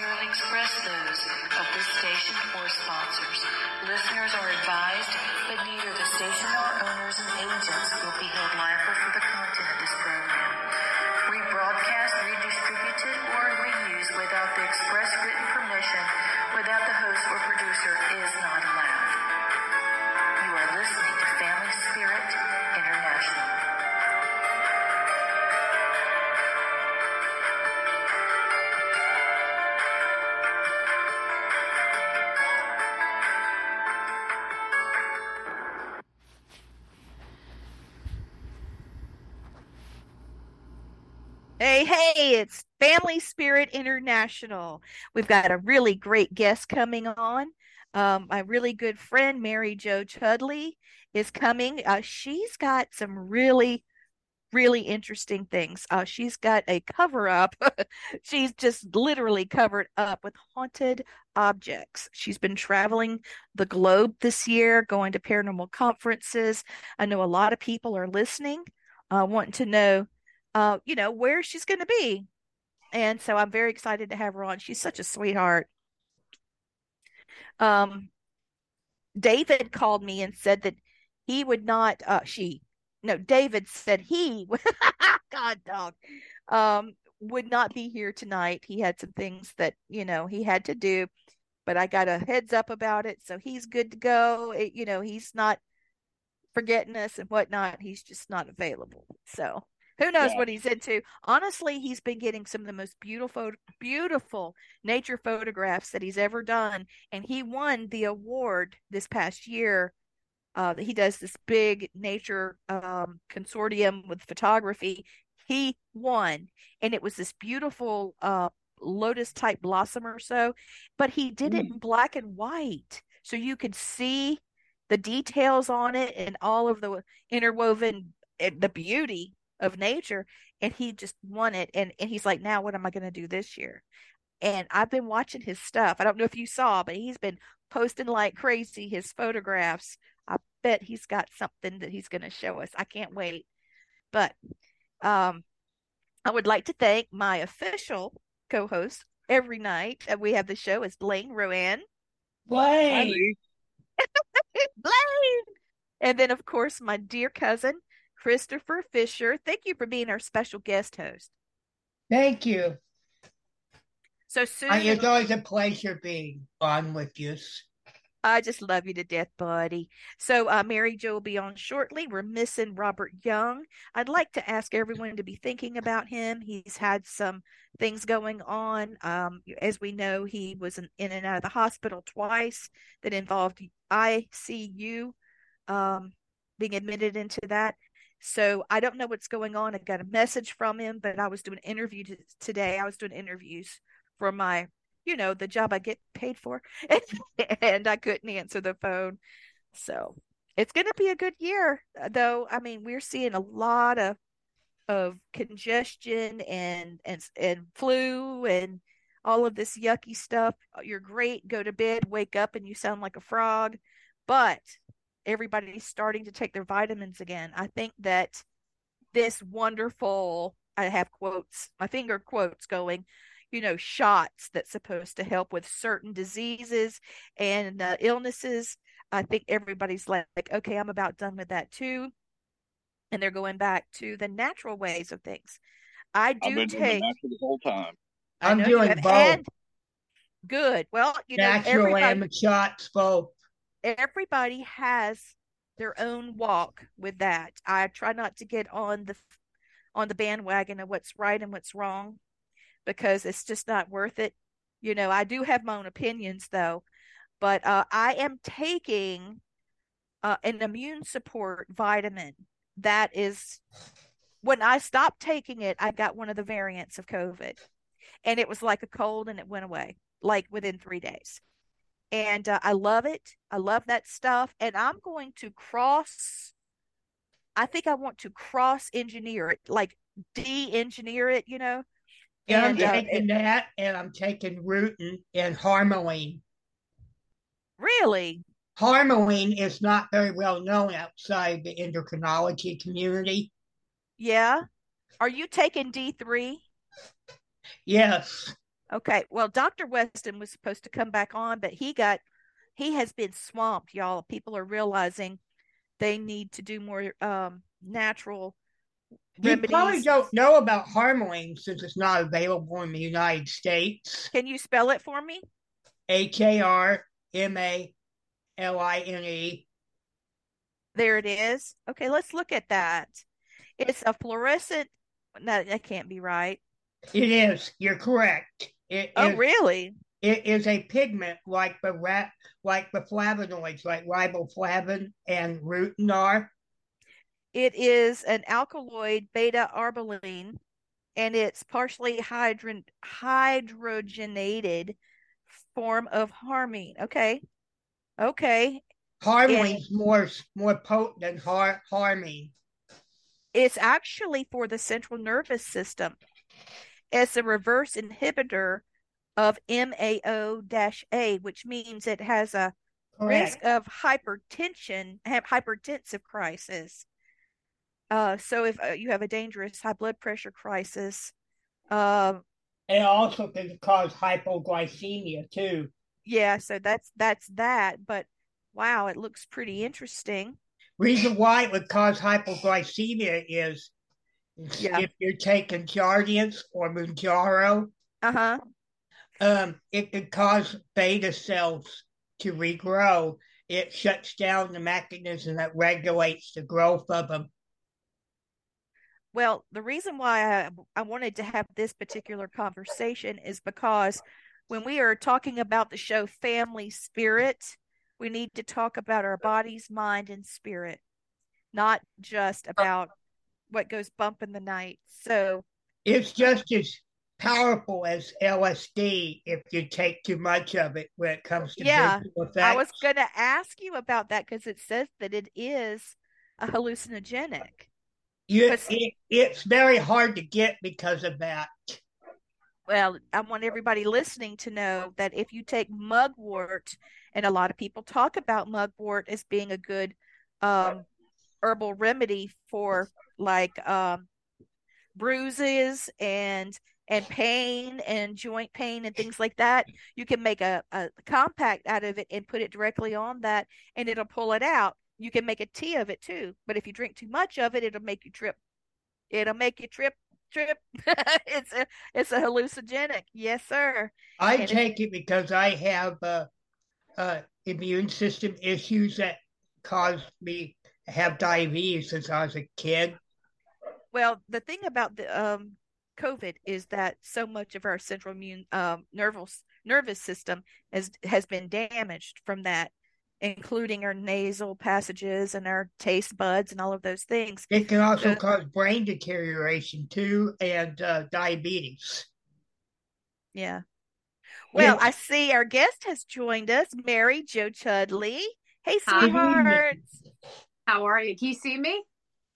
Necessarily express those of this station or sponsors. Listeners are advised that neither the station nor owners and agents will be held liable for the content of this program. Rebroadcast, redistributed, or reused without the express written permission without the host or producer is not it's Family Spirit International. We've got a really great guest coming on. Um, my really good friend, Mary Jo Chudley, is coming. Uh, she's got some really, really interesting things. Uh, she's got a cover up. she's just literally covered up with haunted objects. She's been traveling the globe this year, going to paranormal conferences. I know a lot of people are listening, uh, wanting to know uh, you know, where she's going to be. And so I'm very excited to have her on. She's such a sweetheart. Um, David called me and said that he would not, uh, she, no, David said he, God dog, um, would not be here tonight. He had some things that, you know, he had to do, but I got a heads up about it. So he's good to go. It, you know, he's not forgetting us and whatnot. He's just not available. So, who knows Yeah. what he's into? Honestly, he's been getting some of the most beautiful, beautiful nature photographs that he's ever done, and he won the award this past year. Uh, he does this big nature um, consortium with photography. He won, and it was this beautiful uh, lotus type blossom or so, but he did it in black and white, so you could see the details on it and all of the interwoven eh, the beauty of nature and he just won it and and he's like now what am i going to do this year? And i've been watching his stuff. I don't know if you saw but he's been posting like crazy his photographs. I bet he's got something that he's going to show us. I can't wait. But um i would like to thank my official co-host every night that we have the show is blaine rowan. Blaine. Blaine. And then, of course, my dear cousin, Christopher Fisher. Thank you for being our special guest host. Thank you. So soon, It's always a pleasure being on with you. I just love you to death, buddy. So, uh, Mary Jo will be on shortly. We're missing Robert Young. I'd like to ask everyone to be thinking about him. He's had some things going on. Um, as we know, he was in, in and out of the hospital twice that involved ICU, um, being admitted into that. So I don't know what's going on. I got a message from him, but I was doing interview t- today. I was doing interviews for my you know the job I get paid for, and I couldn't answer the phone. So it's going to be a good year, uh, though. I mean, we're seeing a lot of of congestion and and and flu and all of this yucky stuff. You're great. Go to bed, wake up, and you sound like a frog. But everybody's starting to take their vitamins again. I think that this wonderful, I have quotes, my finger quotes going, you know, shots that's supposed to help with certain diseases and uh, illnesses. I think everybody's like, okay, I'm about done with that too. And they're going back to the natural ways of things. I I've do been doing take. the natural the whole time. I I'm doing have, both. and- good. Well, you know, Natural everybody, and shots both. Everybody has their own walk with that. I try not to get on the on the bandwagon of what's right and what's wrong because it's just not worth it. You know, I do have my own opinions though, but uh, I am taking uh, an immune support vitamin that is when I stopped taking it, I got one of the variants of COVID, and it was like a cold, and it went away like within three days and uh, I love it. I love that stuff, and I'm going to cross. I think I want to cross engineer it, like de-engineer it. You know, Yeah, I'm And, uh, taking that, and I'm taking Rutin and Harmaline. really. Harmaline is not very well known outside the endocrinology community. Yeah. Are you taking D three? Yes, Okay. Well, Dr. Weston was supposed to come back on, but he got he has been swamped, y'all. People are realizing they need to do more um natural remedies. you probably don't know about Harmaline since it's not available in the United States. Can you spell it for me? H A R M A L I N E. There it is. Okay, let's look at that. It's a fluorescent. No, that can't be right. It is. You're correct. It Oh, is- really? It is a pigment like the rat, like the flavonoids, like riboflavin and rutin are. It is an alkaloid beta carboline, and it's partially hydron hydrogenated form of harmine. Okay, okay. Harmaline's more more potent than har, harmine. It's actually for the central nervous system. It's a reverse inhibitor of MAO-A, which means it has a risk of hypertension, hypertensive crisis. Uh, so if uh, you have a dangerous high blood pressure crisis, uh, It also can cause hypoglycemia too. yeah, so that's that's that. But wow, it looks pretty interesting. Reason why it would cause hypoglycemia is Yeah. if you're taking Jardiance or Mounjaro, Uh huh. um, it could cause beta cells to regrow. It shuts down the mechanism that regulates the growth of them. Well, the reason why I, I wanted to have this particular conversation is because when we are talking about the show Family Spirit, we need to talk about our bodies, mind, and spirit, not just about what goes bump in the night. So, It's just as powerful as LSD if you take too much of it when it comes to Yeah. I was going to ask you about that because it says that it is a hallucinogenic. You, it, it's very hard to get because of that. Well, I want everybody listening to know that if you take mugwort, and a lot of people talk about mugwort as being a good um, herbal remedy for like um, bruises and and pain and joint pain and things like that, you can make a, a compact out of it and put it directly on that, and it'll pull it out. You can make a tea of it too, but if you drink too much of it, it'll make you trip. It'll make you trip, trip. it's a it's a hallucinogenic. Yes, sir. I And take it because I have uh, uh, immune system issues that caused me to have diabetes since I was a kid. Well, the thing about the um COVID is that so much of our central immune um nervous nervous system has has been damaged from that, including our nasal passages and our taste buds and all of those things. It can also Uh, cause brain deterioration too and uh, diabetes. Yeah. Well, Yeah. I see our guest has joined us, Mary Jo Chudley. Hey, Hi. sweethearts. How are you? Can you see me?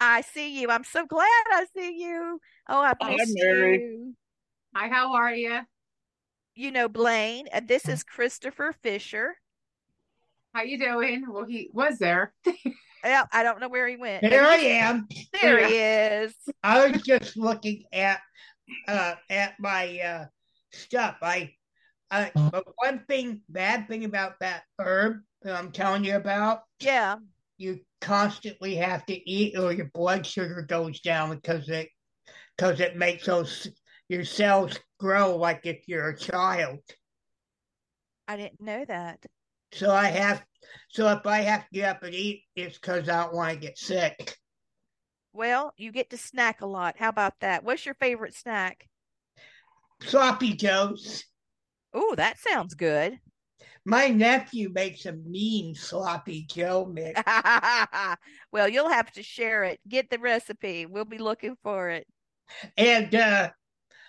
I see you. I'm so glad I see you. Oh, I've Hi, missed Mary. you. Hi, how are you? You know, Blaine, and this is Christopher Fisher. How you doing? Well, he was there. Yeah, I don't know where he went. Here I am. There he is. I was just looking at uh at my uh stuff. I I but one thing bad thing about that herb that I'm telling you about, Yeah. You constantly have to eat or your blood sugar goes down because it because it makes those your cells grow like if you're a child. I didn't know that. So I have so if I have to get up and eat, it's because I don't want to get sick. Well, you get to snack a lot. How about that? What's your favorite snack? Sloppy Joes. Oh, that sounds good. My nephew makes a mean sloppy Joe mix. well, you'll have to share it. Get the recipe. We'll be looking for it. And uh,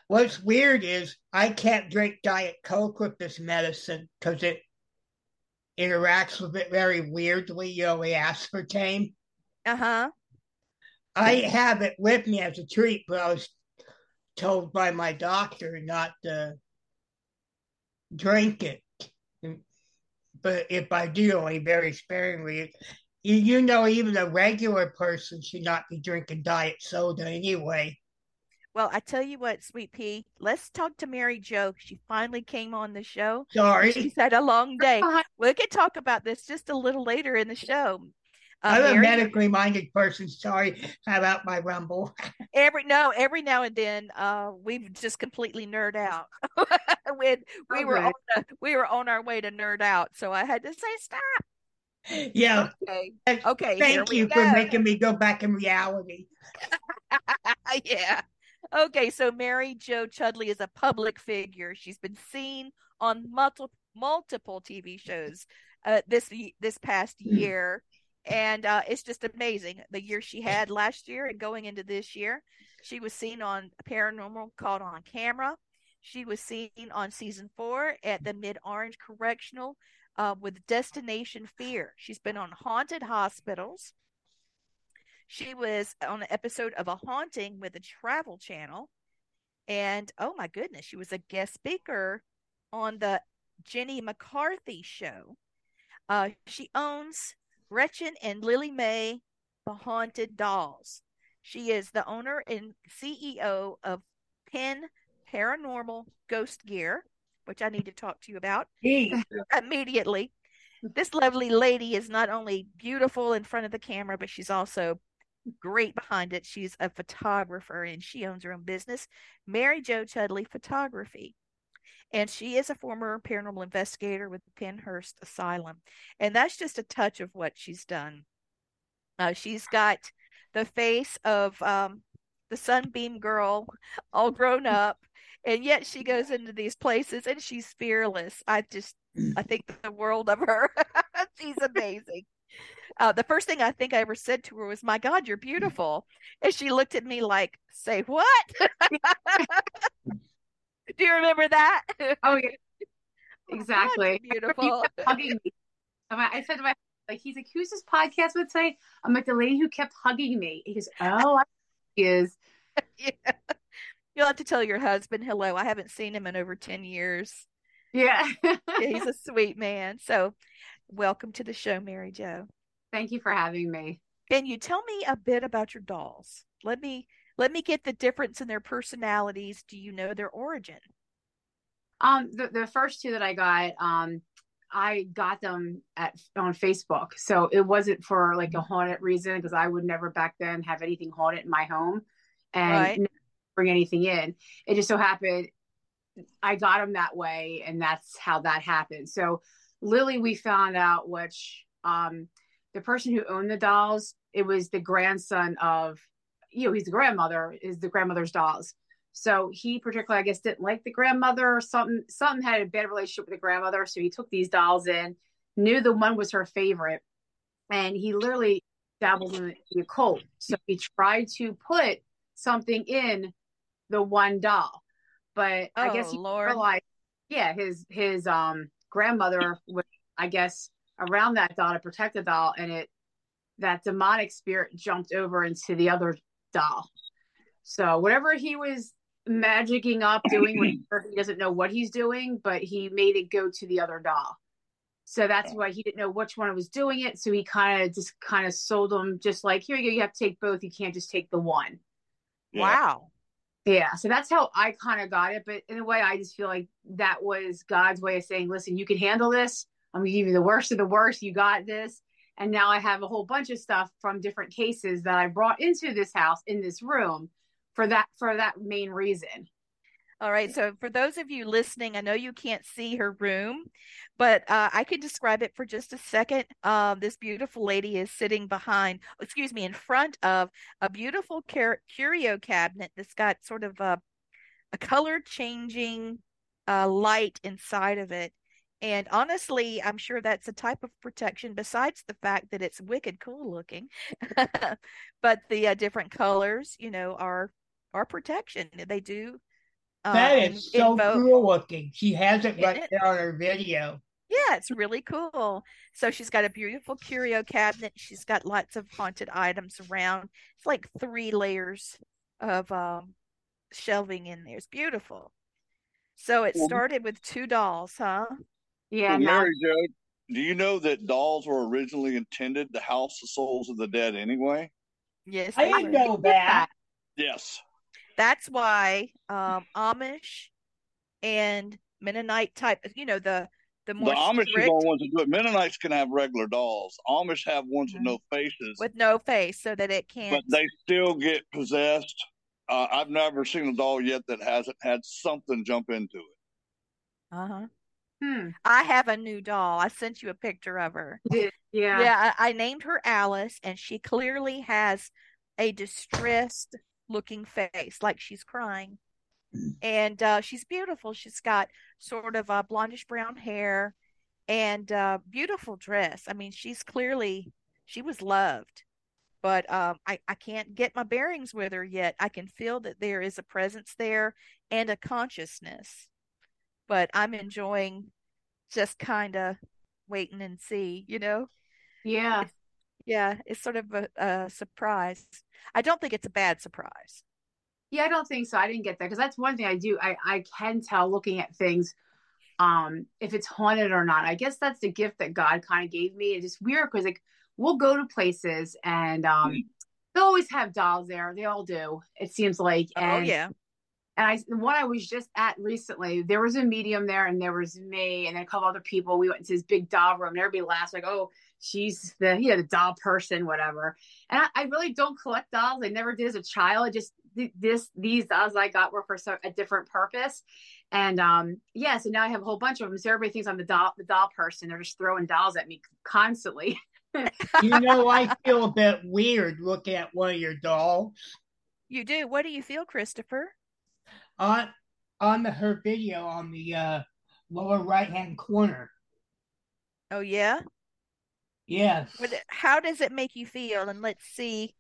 what's weird is I can't drink Diet Coke with this medicine because it interacts with it very weirdly, you know, the aspartame. Uh huh. I have it with me as a treat, but I was told by my doctor not to drink it. But if I do, only very sparingly. You, you know, even a regular person should not be drinking diet soda anyway. Well, I tell you what, Sweet Pea, let's talk to Mary Jo. She finally came on the show. Sorry. She's had a long day. We can talk about this just a little later in the show. Uh, I'm a medically minded person. Sorry about my rumble. every no, every now and then, uh, we just completely nerd out. when we were Okay. on the, we were on our way to nerd out, so I had to say stop. Yeah. Okay, Thank okay. we you for making me go back in reality. yeah. Okay, so Mary Jo Chudley is a public figure. She's been seen on multiple multiple TV shows uh, this this past year, and uh, it's just amazing. The year she had last year and going into this year, she was seen on Paranormal Caught on Camera. She was seen on season four at the Mid Orange Correctional uh, with Destination Fear. She's been on Haunted Hospitals. She was on an episode of A Haunting with the Travel Channel. And oh my goodness, she was a guest speaker on the Jenny McCarthy show. Uh, she owns Gretchen and Lily Mae, the Haunted Dolls. She is the owner and CEO of Penn Paranormal Ghost Gear, which I need to talk to you about immediately. This lovely lady is not only beautiful in front of the camera, but she's also great behind it. She's a photographer and she owns her own business, Mary Jo Chudley Photography. And she is a former paranormal investigator with the Pennhurst Asylum. And that's just a touch of what she's done. Uh, she's got the face of um, the Sunbeam Girl all grown up. And yet she goes into these places and she's fearless. I just, I think the world of her. she's amazing. Uh, the first thing I think I ever said to her was, "My God, you're beautiful," and she looked at me like, "Say what?" Do you remember that? Oh yeah, oh, exactly. you're beautiful. Hugging me. I said to my like, he's like, who's this podcast with today? I'm like, the lady who kept hugging me. He goes, oh, I he is. yeah. You'll have to tell your husband hello. I haven't seen him in over ten years. Yeah. Yeah, he's a sweet man. So, welcome to the show, Mary Jo. Thank you for having me. Can you tell me a bit about your dolls? Let me let me get the difference in their personalities. Do you know their origin? Um, the, the first two that I got, um, I got them at on Facebook. So it wasn't for like a haunted reason because I would never back then have anything haunted in my home and Right. bring anything in. It just so happened I got them that way, and that's how that happened. So Lily, we found out which um the person who owned the dolls, it was the grandson of you know, he's the grandmother, is the grandmother's dolls. So he particularly, I guess, didn't like the grandmother or something. Something had a bad relationship with the grandmother. So he took these dolls in, knew the one was her favorite, and he literally dabbled in the occult. So he tried to put something in the one doll. But I guess Oh, he Lord. realized, yeah, his his um grandmother was, I guess, around that doll to protect the doll, and it that demonic spirit jumped over into the other doll. So whatever he was magicking up, doing whatever, he doesn't know what he's doing, but he made it go to the other doll. So that's why he didn't know which one was doing it. So he kind of just kind of sold them just like, here you go, you have to take both. You can't just take the one. Yeah. Wow. Yeah. So that's how I kind of got it. But in a way, I just feel like that was God's way of saying, listen, you can handle this. I'm going to give you the worst of the worst. You got this. And now I have a whole bunch of stuff from different cases that I brought into this house in this room for that for that main reason. All right. So for those of you listening, I know you can't see her room, but uh, I can describe it for just a second. Um, this beautiful lady is sitting behind, excuse me, in front of a beautiful car- curio cabinet that's got sort of a, a color changing uh, light inside of it. And honestly, I'm sure that's a type of protection besides the fact that it's wicked cool looking. but the uh, different colors, you know, are are protection. They do That um, is so invoke- cool looking. She has it right it? there on her video. Yeah, it's really cool. So she's got a beautiful curio cabinet. She's got lots of haunted items around. It's like three layers of um, shelving in there. It's beautiful. So it started with two dolls, huh? Yeah. Well, now- Mary Jo, do you know that dolls were originally intended to house the souls of the dead anyway? Yes, I didn't know that. Yes. That's why um, Amish and Mennonite type, you know, the the more the Amish are the only ones that do it. Mennonites can have regular dolls. Amish have ones with no faces, with no face, so that it can't. but they still get possessed. Uh, I've never seen a doll yet that hasn't had something jump into it. Uh huh. Hmm. I have a new doll. I sent you a picture of her. Yeah. Yeah, I, I named her Alice, and she clearly has a distressed looking face, like she's crying. And uh, she's beautiful. She's got sort of a blondish brown hair and uh, beautiful dress. I mean, she's clearly she was loved, but um, I I can't get my bearings with her yet. I can feel that there is a presence there and a consciousness, but I'm enjoying just kind of waiting and see, you know. Yeah. Yeah, it's sort of a, a surprise. I don't think it's a bad surprise. Yeah, I don't think so. I didn't get that because that's one thing I do. I I can tell looking at things, um, if it's haunted or not. I guess that's the gift that God kind of gave me. It's just weird because like we'll go to places and um, they'll always have dolls there. They all do. It seems like. Oh yeah. And I, the one I was just at recently, there was a medium there, and there was me, and then a couple other people. We went to this big doll room, and everybody laughs like, "Oh, she's the you know the doll person, whatever." And I, I really don't collect dolls. I never did as a child. Just this these dolls I got were for so, a different purpose. And um, yeah, so now I have a whole bunch of them. So everybody thinks I'm the doll the doll person. They're just throwing dolls at me constantly. You know, I feel a bit weird looking at one of your dolls. You do. What do you feel, Christopher? On on the, her video on the uh, lower right hand corner. Oh yeah. Yes. What, how does it make you feel? And let's see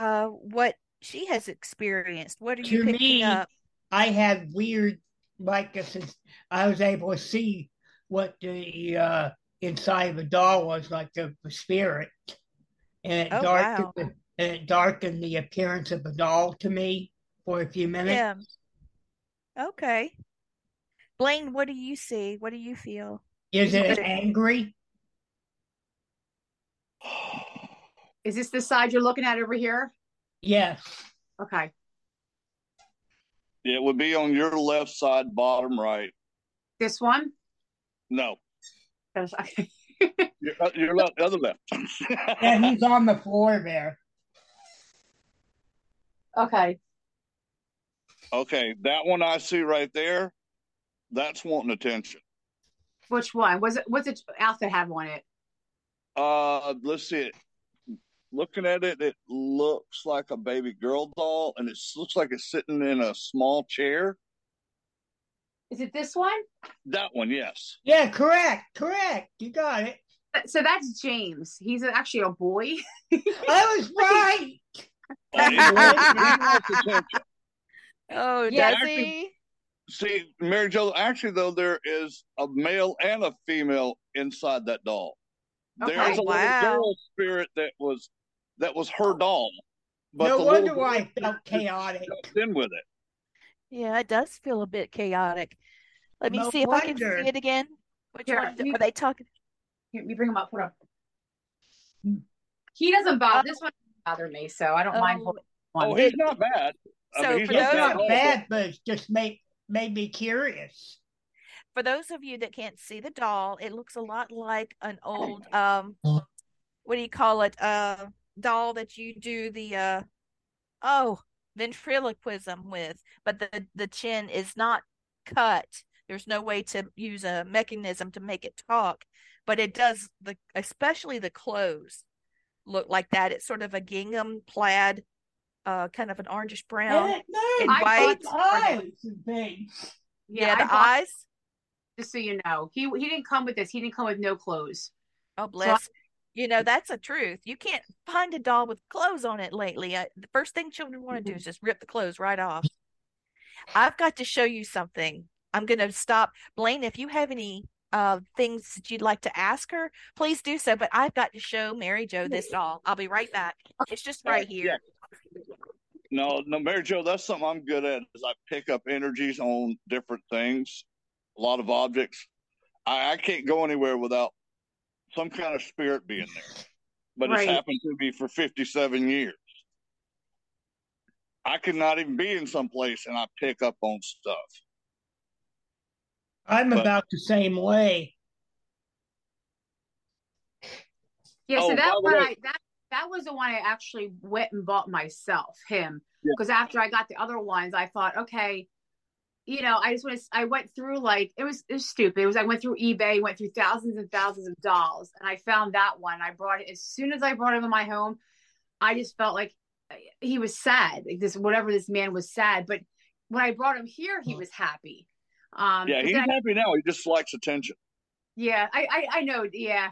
uh, what she has experienced. What are you picking me, up? I had weird like this is I was able to see what the uh, inside of a doll was like the, the spirit. And it Oh, darkened wow. the, and it darkened the appearance of a doll to me for a few minutes. Yeah. Okay. Blaine, what do you see? What do you feel? Is it- angry? Is this the side you're looking at over here? Yes. Okay. It would be on your left side, bottom right. This one? No, Okay. your, your left, other left. Yeah, he's on the floor there. okay. Okay, that one I see right there. That's wanting attention. Which one? Was it what's it outfit have on it? Uh, let's see it. Looking at it, it looks like a baby girl doll, and it looks like it's sitting in a small chair. Is it this one? That one, yes. Yeah, correct, correct. You got it. So that's James. He's actually a boy. I was right. Uh, he wants- he wants attention. Oh, Yeah, does actually- he? See, Mary Jo, actually, though, there is a male and a female inside that doll. Okay. There's a Wow. little girl spirit that was that was her doll, but no wonder why boy I felt chaotic. in with it. Yeah, it does feel a bit chaotic. Let me No see if I can see it again. Which Here, one you- are they talking? Here, me bring him up. Hold up. He doesn't bother. Uh, this one doesn't bother me, so I don't mind. Oh. holding oh, one. Oh, he's not bad. I So mean, he's for It's those- not bad, but it's just made made me curious. For those of you that can't see the doll, it looks a lot like an old um, what do you call it? Uh, doll that you do the uh, oh, ventriloquism with, but the the chin is not cut. There's no way to use a mechanism to make it talk, but it does the especially the clothes look like that. It's sort of a gingham plaid, uh, kind of an orangish brown. And, no, and white. thought the eyes and things. Yeah, the bought- eyes. Just so you know, he he didn't come with this. He didn't come with no clothes. Oh, bless. You know, that's a truth. You can't find a doll with clothes on it lately. Uh, the first thing children want to do is just rip the clothes right off. I've got to show you something. I'm going to stop. Blaine, if you have any uh, things that you'd like to ask her, please do so. But I've got to show Mary Jo this doll. I'll be right back. It's just right here. No, no, Mary Jo, that's something I'm good at. Is I pick up energies on different things, a lot of objects. I, I can't go anywhere without some kind of spirit being there. But Right. it's happened to me for 57 years. I could not even be in some place and I pick up on stuff. I'm But- about the same way. Yeah, so Oh, by that the one, way- I, that that was the one I actually went and bought myself. Him, Yeah. because after I got the other ones, I thought, okay, you know, I just to. I went through like it was it was stupid. It was I went through eBay, went through thousands and thousands of dolls, and I found that one. I brought it as soon as I brought him in my home. I just felt like uh, he was sad. Like this, whatever this man was sad, but when I brought him here, he was happy. Um, Yeah, he's I- happy now. He just likes attention. yeah, I, I, I know. Yeah,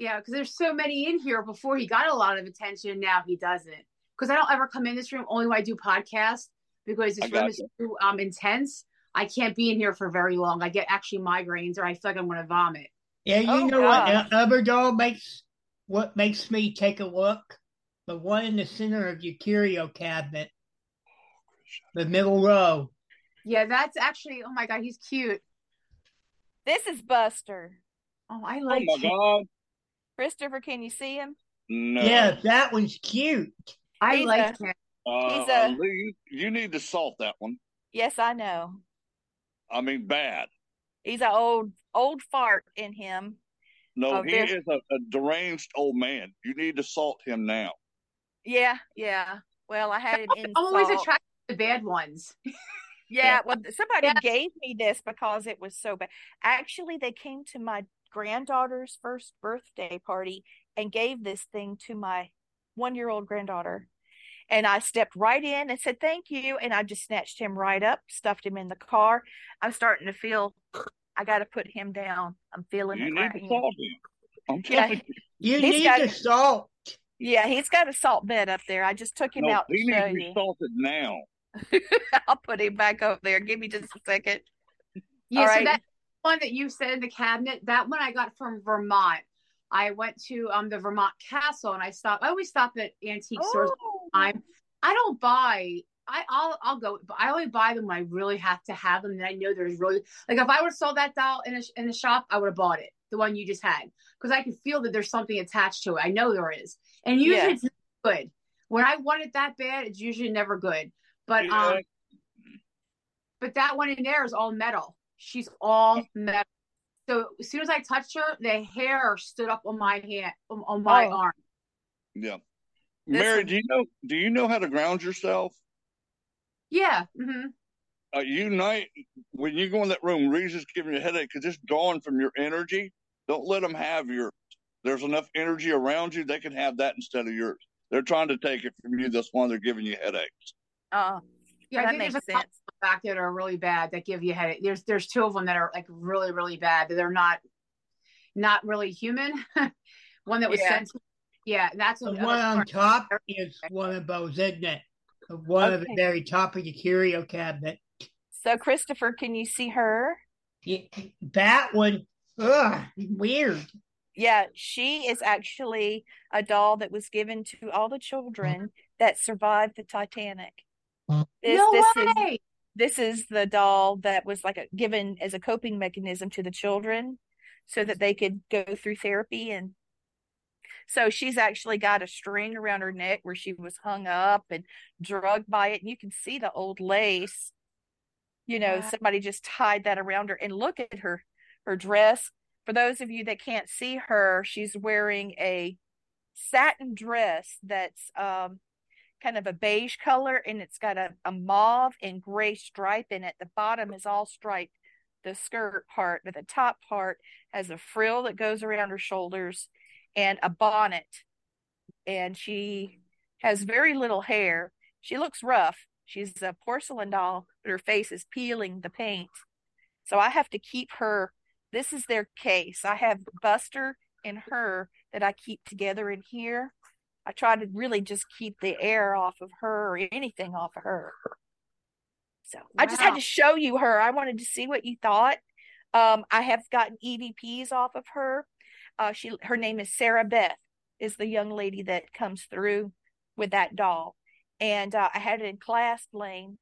yeah, because there's so many in here. Before he got a lot of attention, now he doesn't. Because I don't ever come in this room only when I do podcasts because this room gotcha. is too um intense. I can't be in here for very long. I get actually migraines, or I feel like I'm going to vomit. Yeah, you Oh, know what gosh. the other doll makes what makes me take a look? The one in the center of your curio cabinet. The middle row. Yeah, that's actually. Oh my god, he's cute. This is Buster. Oh, I Oh like. my him. God. Christopher, can you see him? No. Yeah, that one's cute. I He's like a- him. Uh, He's a- Lee, you, you need to salt that one. Yes, I know. I mean, bad. He's an old old fart in him. No, Oh, he there's- is a, a deranged old man. You need to salt him now. Yeah, yeah. Well, I had it in I'm always salt. attracted to the bad ones. Yeah, well, somebody Yeah. gave me this because it was so bad. Actually, they came to my granddaughter's first birthday party and gave this thing to my one year old granddaughter. And I stepped right in and said, Thank you. And I just snatched him right up, stuffed him in the car. I'm starting to feel I got to put him down. I'm feeling You it need right to now. salt him. I'm Yeah. you. You He's need got- the salt. Yeah, he's got a salt bed up there. I just took him No, out to he needs to be you. salted now. I'll put him back up there. Give me just a second. Yeah, All so right. that one that you said in the cabinet, that one I got from Vermont. I went to um the Vermont Castle and I stopped. I always stop at antique stores. Oh. I'm I don't buy. I I'll I'll go. But I only buy them when I really have to have them. And I know there's really like if I would have sold that doll in a in a shop, I would have bought it, the one you just had, because I can feel that there's something attached to it. I know there is, and usually Yeah. it's good. When I want it that bad, it's usually never good. But Yeah. um, but that one in there is all metal. She's all metal. So as soon as I touched her, the hair stood up on my hand, on, on my Oh. arm. Yeah. This Mary, one- do you know do you know how to ground yourself? Yeah. hmm Uh, you night when you go in that room, Reese's giving you a headache because it's gone from your energy. Don't let them have yours. There's enough energy around you; they can have that instead of yours. They're trying to take it from you. That's why they're giving you headaches. Uh, Yeah, that makes there's a sense. Back that are really bad that give you a headache. There's there's two of them that are like really really bad. That they're not not really human. one that was Yeah. sent. To, yeah, that's The what one on top is one of those, isn't it? The one of the very top of the curio cabinet. So, Christopher, can you see her? Yeah, That one, ugh, weird. Yeah, she is actually a doll that was given to all the children that survived the Titanic. This, no this is way. This is the doll that was like a, given as a coping mechanism to the children so that they could go through therapy and so she's actually got a string around her neck where she was hung up and drugged by it and you can see the old lace you know wow. somebody just tied that around her and look at her her dress for those of you that can't see her she's wearing a satin dress that's um kind of a beige color and it's got a, a mauve and gray stripe in it. The bottom is all striped, the skirt part, but the top part has a frill that goes around her shoulders and a bonnet. And she has very little hair. She looks rough. She's a porcelain doll, but her face is peeling the paint. So I have to keep her. This is their case. I have Buster and her that I keep together in here I try to really just keep the air off of her or anything off of her. So wow. I just had to show you her. I wanted to see what you thought. Um, I have gotten EVPs off of her. Uh, she her name is Sarah Beth, is the young lady that comes through with that doll, and uh, I had it in class lane,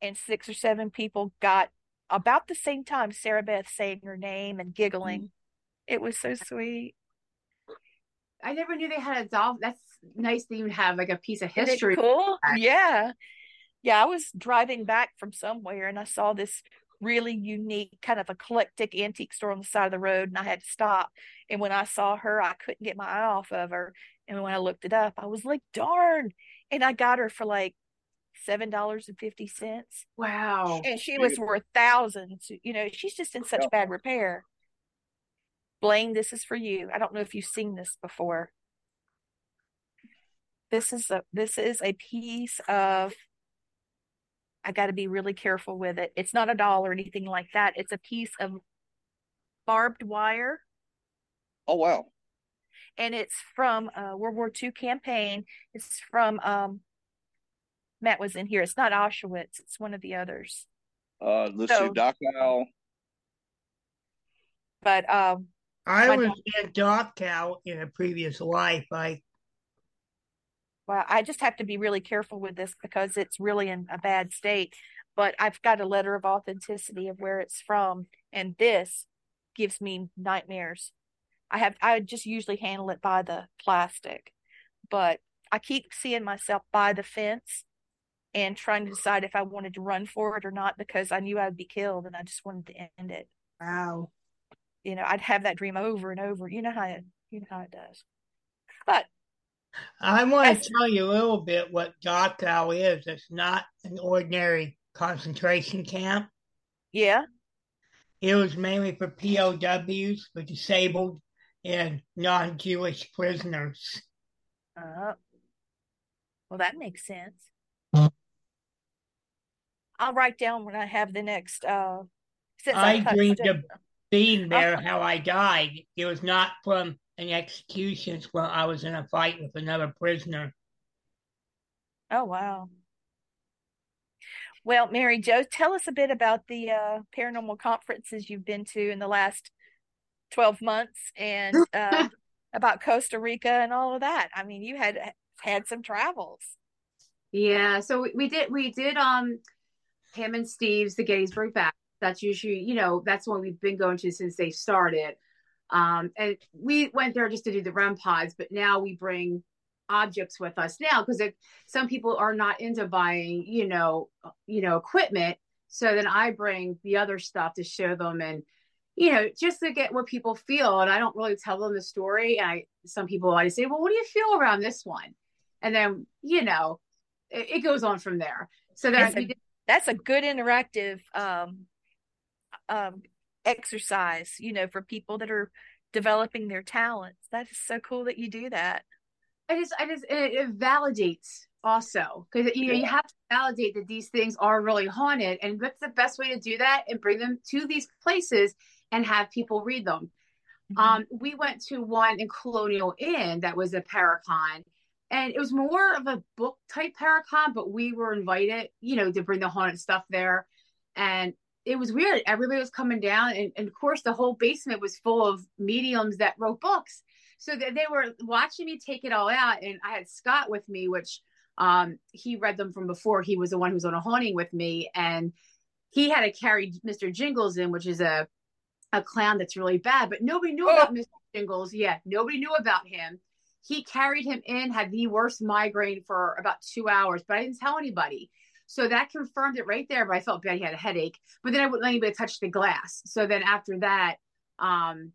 and six or seven people got about the same time Sarah Beth saying her name and giggling. Mm. It was so sweet. I never knew they had a doll. That's nice to even have like a piece of history. cool. Yeah. Yeah. I was driving back from somewhere and I saw this really unique kind of eclectic antique store on the side of the road and I had to stop. And when I saw her, I couldn't get my eye off of her. And when I looked it up, I was like, darn. And I got her for like seven dollars and fifty cents. Wow. And she was worth thousands. You know, she's just in such bad repair. Blaine, this is for you. I don't know if you've seen this before this is a this is a piece of I got to be really careful with it. It's not a doll or anything like that. It's a piece of barbed wire. Oh wow! And it's from a World War II campaign. It's from um, Matt was in here. It's not Auschwitz. It's one of the others. Uh, let's so, see, Dachau. But um, I was in cow in a previous life. I well, I just have to be really careful with this because it's really in a bad state. But I've got a letter of authenticity of where it's from, and this gives me nightmares. I have I just usually handle it by the plastic, but I keep seeing myself by the fence and trying to decide if I wanted to run for it or not because I knew I'd be killed and I just wanted to end it. Wow. You know, I'd have that dream over and over. You know how it, you know how it does. But I want to tell you a little bit what Dachau is. It's not an ordinary concentration camp. Yeah. It was mainly for POWs, for disabled and non Jewish prisoners. Uh, well, that makes sense. I'll write down when I have the next. Uh, since I, I dreamed of being there, uh, how I died. It was not from an executions while I was in a fight with another prisoner. Oh wow. Well, Mary Jo, tell us a bit about the uh, paranormal conferences you've been to in the last 12 months and uh, about Costa Rica and all of that. I mean, you had had some travels. Yeah, so we, we did we did um him and Steve's the Gettysburg Bash. That's usually, you know, that's what we've been going to since they started. Um, and we went there just to do the REM pods, but now we bring objects with us now because some people are not into buying, you know, you know, equipment. So then I bring the other stuff to show them and, you know, just to get what people feel. And I don't really tell them the story. I some people I say, well, what do you feel around this one? And then, you know, it, it goes on from there. So that's, a, that's a good interactive um, um, exercise, you know, for people that are developing their talents. That is so cool that you do that. It is, it is, it, it validates also because you know you have to validate that these things are really haunted, and what's the best way to do that and bring them to these places and have people read them. Mm-hmm. Um, we went to one in Colonial Inn that was a Paracon, and it was more of a book type Paracon, but we were invited, you know, to bring the haunted stuff there. And it was weird. Everybody was coming down, and, and, of course, the whole basement was full of mediums that wrote books. So they, they were watching me take it all out, and I had Scott with me, which Um, he read them from before. He was the one who was on a haunting with me, and he had to carry Mr. Jingles in, which is a a clown that's really bad, but nobody knew about Mr. Jingles. Yeah, nobody knew about him. He carried him in, had the worst migraine for about two hours, but I didn't tell anybody. So that confirmed it right there. But I felt bad he had a headache. But then I wouldn't let anybody touch the glass. So then after that, um,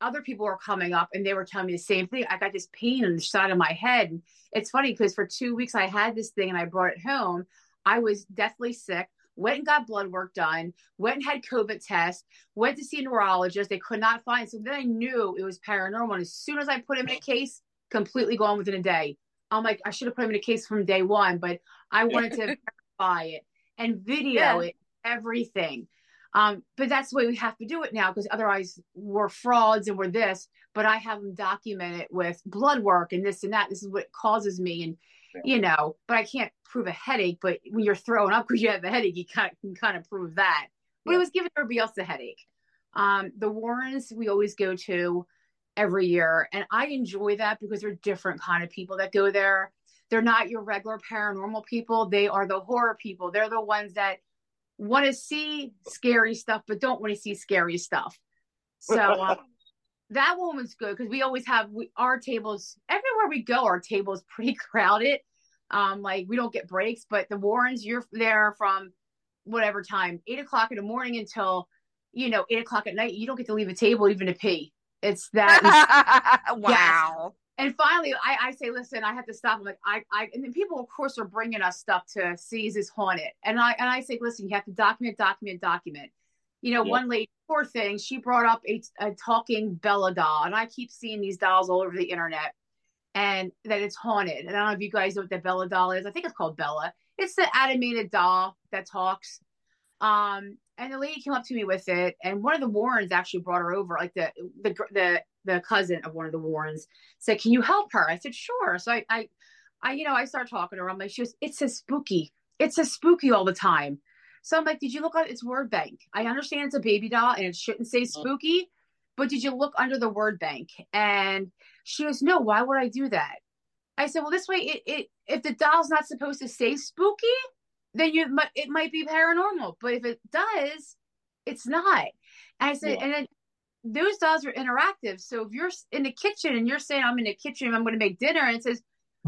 other people were coming up and they were telling me the same thing. I got this pain on the side of my head. It's funny because for two weeks I had this thing and I brought it home. I was deathly sick. Went and got blood work done. Went and had COVID test. Went to see a neurologist. They could not find. So then I knew it was paranormal. And as soon as I put him in a case, completely gone within a day. I'm like, I should have put him in a case from day one, but I wanted to verify it and video Yeah. it, everything. Um, but that's the way we have to do it now because otherwise we're frauds and we're this. But I have them documented with blood work and this and that. This is what causes me, and you know. But I can't prove a headache. But when you're throwing up because you have a headache, you kind of, can kind of prove that. But it was giving everybody else a headache. Um, the Warrens we always go to every year, and I enjoy that because they're different kind of people that go there. They're not your regular paranormal people. They are the horror people. They're the ones that want to see scary stuff but don't want to see scary stuff. So um, that one was good because we always have we, our tables everywhere we go. Our table is pretty crowded. Um, like we don't get breaks, but the Warrens, you're there from whatever time, eight o'clock in the morning until you know eight o'clock at night. You don't get to leave a table even to pee. It's that wow. And finally I, I say listen i have to stop. I'm like i i and then people of course are bringing us stuff to see is this haunted? And i and i say listen you have to document document document. You know Yeah. one lady poor thing she brought up a, a talking bella doll and i keep seeing these dolls all over the internet and that it's haunted. And i don't know if you guys know what the bella doll is. I think it's called bella. It's the animated doll that talks. Um and the lady came up to me with it and one of the warrens actually brought her over like the the the the cousin of one of the warrens said can you help her? I said sure. So i i, I you know i start talking to her. I'm like she goes it says spooky. It says spooky all the time. So i'm like did you look at its word bank. I understand it's a baby doll and it shouldn't say uh-huh. spooky but did you look under the word bank? And she goes no why would i do that? I said well this way it, it if the doll's not supposed to say spooky then you might it might be paranormal. But if it does, it's not. And I said, Yeah. and then those dolls are interactive. So if you're in the kitchen and you're saying I'm in the kitchen, I'm going to make dinner, and it says,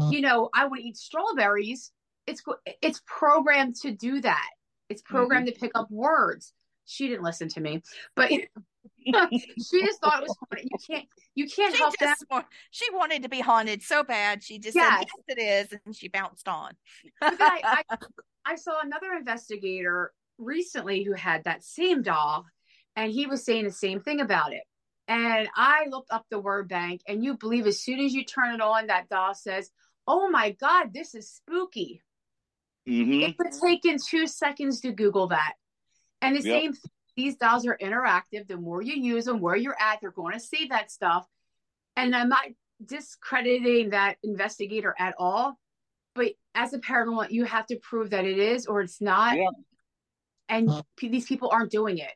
you know, I want to eat strawberries. It's it's programmed to do that. It's mm-hmm. programmed to pick up words. She didn't listen to me, but she just thought it was funny. You can't you can't She help that. she wanted to be haunted so bad. She just Yes. said, "Yes, it is," and she bounced on. I, I, I saw another investigator recently who had that same doll, and he was saying the same thing about it. And I looked up the word bank, and you believe as soon as you turn it on, that doll says, "Oh my God, this is spooky." hmm It would take in two seconds to Google that. And the Yep. same, these dolls are interactive. The more you use them, where you're at, they're going to see that stuff. And I'm not discrediting that investigator at all, but as a paranormal, you have to prove that it is or it's not. Yeah. And these people aren't doing it.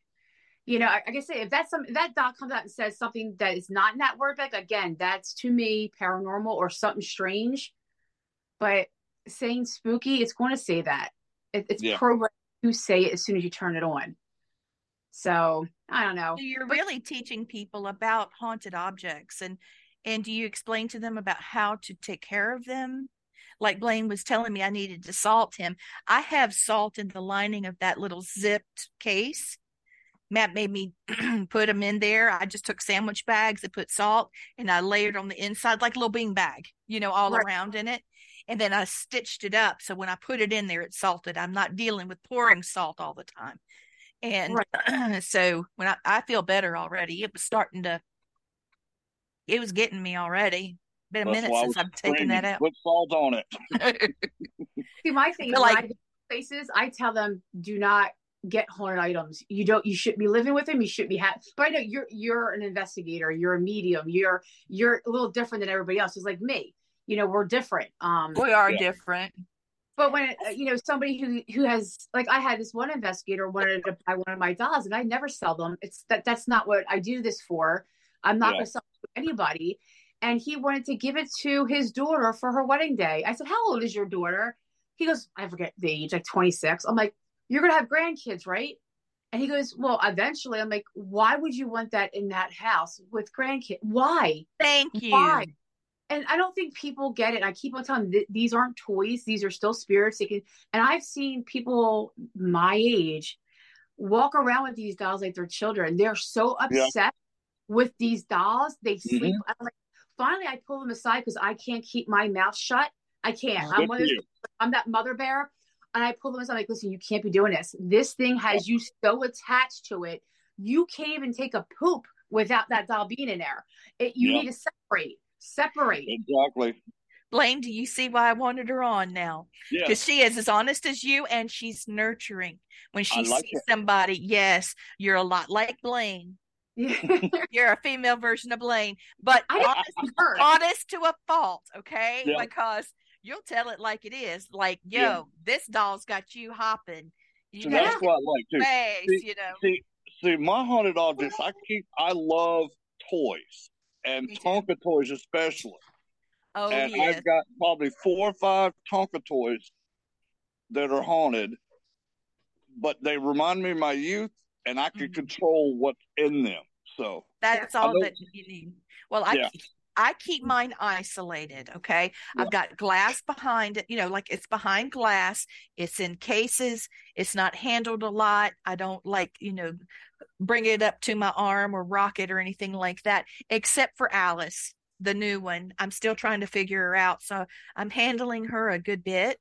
You know, I- like I say, if that's some if that doc comes out and says something that is not in that word bank, again, that's to me paranormal or something strange. But saying spooky, it's going to say that. It, it's Yeah. programmed to say it as soon as you turn it on. So I don't know. So you're really teaching people about haunted objects, and and do you explain to them about how to take care of them? Like Blaine was telling me, I needed to salt him. I have salt in the lining of that little zipped case. Matt made me put them in there. I just took sandwich bags and put salt, and I layered on the inside like a little bean bag, you know, all Right. around in it. And then I stitched it up. So when I put it in there, it's salted. I'm not dealing with pouring salt all the time. And so when I, I feel better already, it was starting to, it was getting me already. Been a That's minute since I've taken that out. Put salt on it. See, my thing is feel when like- I go to places, I tell them do not get haunted items. You don't. You shouldn't be living with them. You shouldn't be happy. But I know you're you're an investigator. You're a medium. You're you're a little different than everybody else. It's like me. You know, we're different. Um, we are Yeah. different. but when you know somebody who who has like I had this one investigator wanted to buy one of my dolls, and I never sell them. It's that that's not what I do this for. I'm not Yeah. going to sell to anybody. and he wanted to give it to his daughter for her wedding day. I said, How old is your daughter? He goes, I forget the age, like 26. I'm like, You're going to have grandkids, right? And he goes, Well, eventually. I'm like, Why would you want that in that house with grandkids? Why? Thank you. Why? And I don't think people get it. I keep on telling them these aren't toys; these are still spirits. They can, and I've seen people my age walk around with these dolls like they're children. They're so upset yeah. with these dolls. They sleep. Mm-hmm. Like, finally, I pull them aside because I can't keep my mouth shut. I can't. I'm, one of those, I'm that mother bear. And I pull them aside, like, listen, you can't be doing this. This thing has you so attached to it. You can't even take a poop without that doll being in there. It, you need to separate separate. Exactly. Blaine, do you see why I wanted her on now? Because yes. she is as honest as you and she's nurturing. When she like sees it. somebody, yes, you're a lot like Blaine. you're a female version of Blaine, but honest, honest, to a fault, okay? Yeah. Because you'll tell it like it is. Like, yo, yeah. this doll's got you hopping. You so that's what I like too. Face, see, you know. See, see, my haunted objects, I keep I love toys and Tonka toys especially. Oh, and yes. I've got probably four or five Tonka toys that are haunted, but they remind me of my youth, and I can mm-hmm. control what's in them. So that's all that you need. Well, I yeah. I keep mine isolated. Okay. I've got glass behind it, you know, like it's behind glass. It's in cases. It's not handled a lot. I don't like, you know, bring it up to my arm or rock it or anything like that, except for Alice, the new one. I'm still trying to figure her out. So I'm handling her a good bit.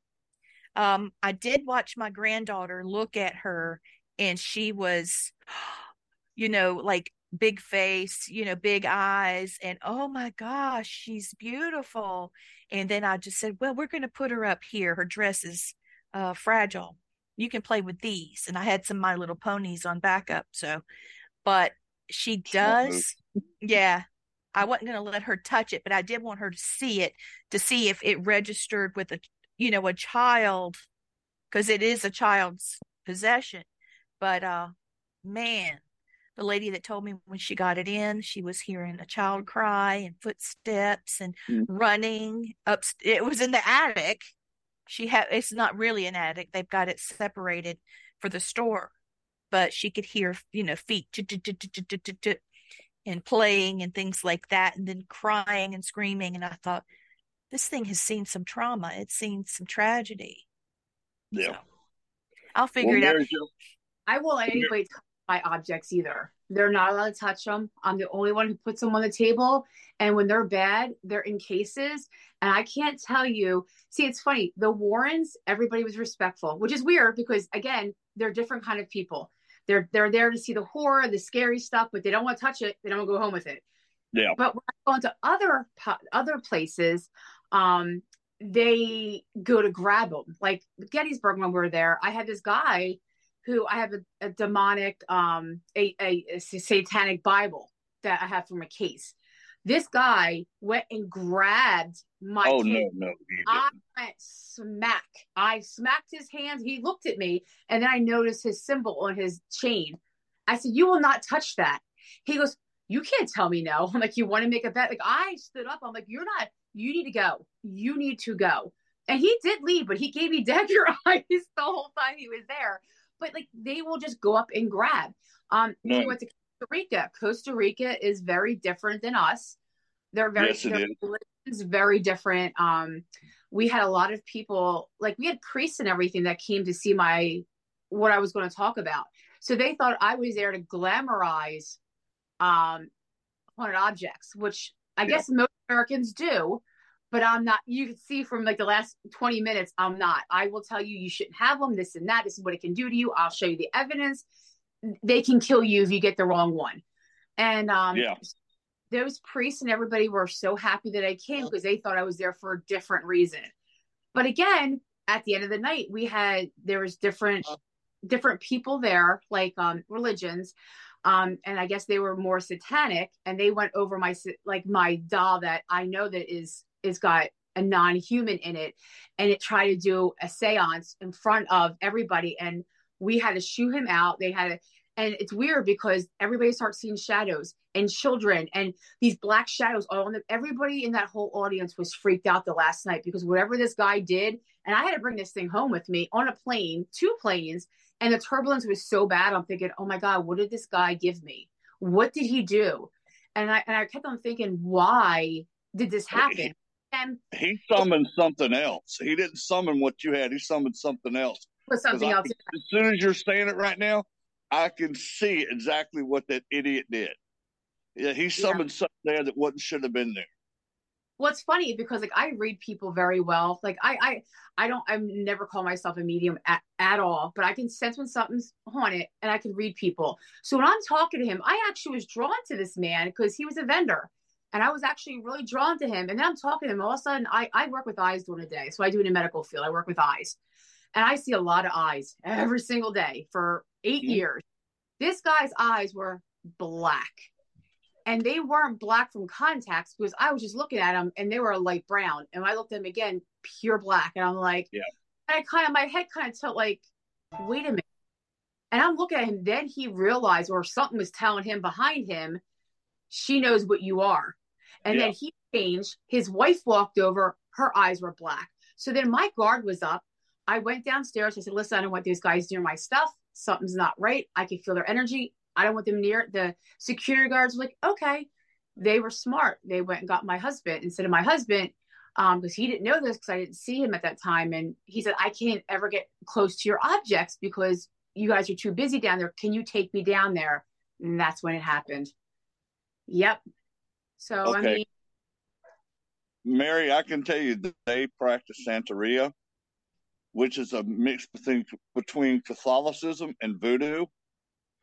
Um, I did watch my granddaughter look at her and she was, you know, like big face, you know, big eyes, and oh my gosh, she's beautiful. And then I just said, well, we're going to put her up here. Her dress is uh, fragile you can play with these. And I had some My Little Ponies on backup. So, but she does. Yeah. I wasn't going to let her touch it, but I did want her to see it to see if it registered with a, you know, a child because it is a child's possession. But, uh, man, the lady that told me when she got it in, she was hearing a child cry and footsteps and mm. running up. It was in the attic she had it's not really an attic they've got it separated for the store but she could hear you know feet and playing and things like that and then crying and screaming and i thought this thing has seen some trauma it's seen some tragedy yeah so i'll figure well, it out i will anyway touch my objects either they're not allowed to touch them. I'm the only one who puts them on the table. And when they're bad, they're in cases. And I can't tell you. See, it's funny. The Warrens, everybody was respectful, which is weird because again, they're different kind of people. They're they're there to see the horror, the scary stuff, but they don't want to touch it. They don't want to go home with it. Yeah. But when I go into other other places, um, they go to grab them. Like Gettysburg, when we were there, I had this guy who I have a, a demonic, um, a, a, a, satanic Bible that I have from a case. This guy went and grabbed my oh, kid. No, no, I went smack. I smacked his hands. He looked at me, and then I noticed his symbol on his chain. I said, "You will not touch that." He goes, "You can't tell me no." I'm like, "You want to make a bet?" Like I stood up. I'm like, "You're not. You need to go. You need to go." And he did leave, but he gave me dagger eyes the whole time he was there but like they will just go up and grab. Um, no. we went to Costa Rica. Costa Rica is very different than us. They're very yes, is. very different. Um, we had a lot of people, like we had priests and everything that came to see my what I was going to talk about. So they thought I was there to glamorize um, haunted objects, which I yeah. guess most Americans do but I'm not. You can see from like the last 20 minutes, I'm not. I will tell you, you shouldn't have them, this and that. This is what it can do to you. I'll show you the evidence. They can kill you if you get the wrong one. And um, yeah. those priests and everybody were so happy that I came because they thought I was there for a different reason. But again, at the end of the night, we had there was different different people there, like um, religions. Um, and I guess they were more satanic, and they went over my like my doll that I know that is is got a non-human in it and it tried to do a seance in front of everybody and we had to shoo him out they had to And it's weird because everybody starts seeing shadows and children and these black shadows all on them. Everybody in that whole audience was freaked out the last night because whatever this guy did, and I had to bring this thing home with me on a plane, two planes, and the turbulence was so bad. I'm thinking, oh my God, what did this guy give me? What did he do? And I and I kept on thinking, why did this happen? And He summoned something else. He didn't summon what you had. He summoned something else. was something else. can- as soon as you're saying it right now, I can see exactly what that idiot did. Yeah, he summoned something there that wasn't should have been there. well it's funny because like i read people very well like i i i don't i never call myself a medium at, at all but i can sense when something's on it and i can read people so when i'm talking to him i actually was drawn to this man because he was a vendor and i was actually really drawn to him and then i'm talking to him all of a sudden i i work with eyes during the day so i do in the medical field i work with eyes and i see a lot of eyes every single day for 8 Mhm. years this guy's eyes were black and they weren't black from contacts because I was just looking at them and they were a light brown. And I looked at them again, pure black. And I'm like, Yeah. and I kind of, my head kind of felt like, wait a minute. And I'm looking at him. Then he realized, or something was telling him behind him, she knows what you are. And Yeah. then he changed. His wife walked over. Her eyes were black. So then my guard was up. I went downstairs. I said, listen, I don't want these guys near my stuff. Something's not right. I can feel their energy. I don't want them near the security guards. Were like, okay. They were smart. They went and got my husband instead of my husband um, because he didn't know this because I didn't see him at that time. And he said, I can't ever get close to your objects because you guys are too busy down there. Can you take me down there? And that's when it happened. Yep. So, I Okay. mean, Mary, I can tell you that they practice Santeria, which is a mix between between Catholicism and voodoo.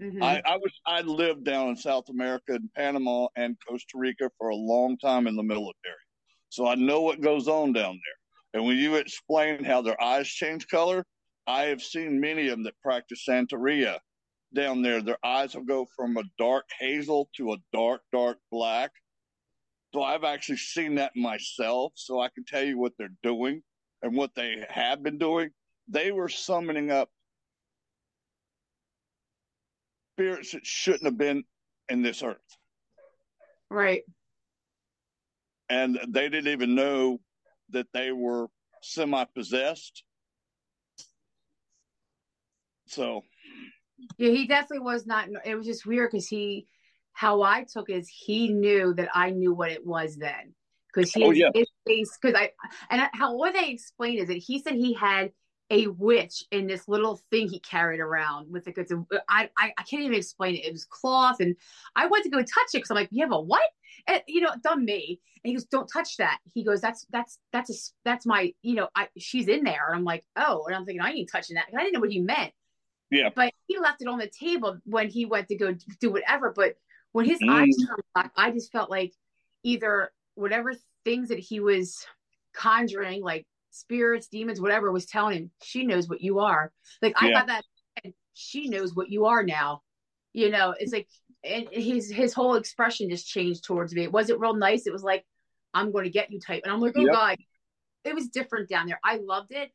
mhm. I, I was I lived down in South America in Panama and Costa Rica for a long time in the military. So I know what goes on down there. And when you explain how their eyes change color, I have seen many of them that practice Santeria down there. Their eyes will go from a dark hazel to a dark, dark black. So I've actually seen that myself. So I can tell you what they're doing and what they have been doing. They were summoning up spirits that shouldn't have been in this earth. right. And they didn't even know that they were semi possessed. So, Yeah, he definitely was not. It was just weird because he, how I took is he knew that I knew what it was then. Because he, Oh, yeah. his face, because I, and I- how what they explained is that he said he had a witch in this little thing he carried around with the goods. Uh, I, I, I can't even explain it. It was cloth, and I went to go touch it because I'm like, you have a what? And, you know, dumb me. And he goes, "Don't touch that." He goes, "That's that's that's a that's my you know, I she's in there." And I'm like, "Oh," and I'm thinking, "I ain't touching that." I didn't know what he meant yeah. but he left it on the table when he went to go do whatever. But when his Mm. eyes turned black, I just felt like either whatever things that he was conjuring, like spirits, demons, whatever, was telling him, she knows what you are. Like I Yeah. got that, and she knows what you are now. You know, it's like, and his his whole expression just changed towards me. It wasn't real nice. It was like, I'm going to get you type, and I'm like, oh Yep. god, it was different down there. I loved it.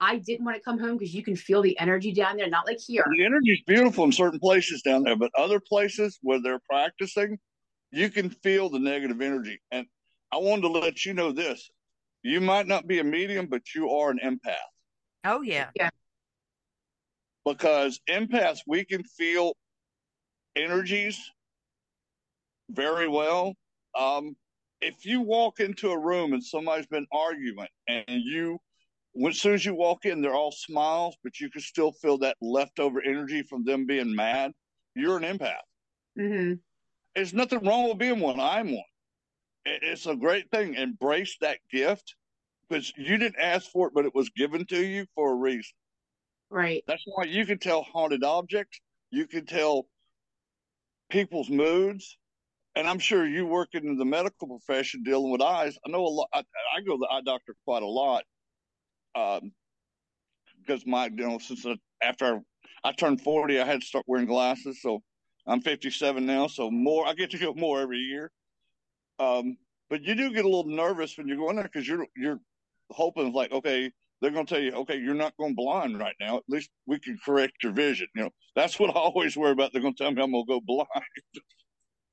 I didn't want to come home because you can feel the energy down there, not like here. The energy's beautiful in certain places down there, but other places where they're practicing, you can feel the negative energy. And I wanted to let you know this. You might not be a medium, but you are an empath Oh yeah. because empaths, we can feel energies very well. Um, if you walk into a room and somebody's been arguing and you, when, as soon as you walk in, they're all smiles, but you can still feel that leftover energy from them being mad, you're an empath. hmm There's nothing wrong with being one. I'm one. It's a great thing. Embrace that gift because you didn't ask for it, but it was given to you for a reason. Right. That's why you can tell haunted objects. You can tell people's moods. And I'm sure you work in the medical profession dealing with eyes. I know a lot. I, I go to the eye doctor quite a lot um, because my, you know, since after I, I turned 40, I had to start wearing glasses. So I'm 57 now. So more, I get to go more every year. Um, but you do get a little nervous when you're going there because you're you're hoping like, okay, they're going to tell you, okay, you're not going blind right now. At least we can correct your vision. You know, that's what I always worry about. They're going to tell me I'm going to go blind.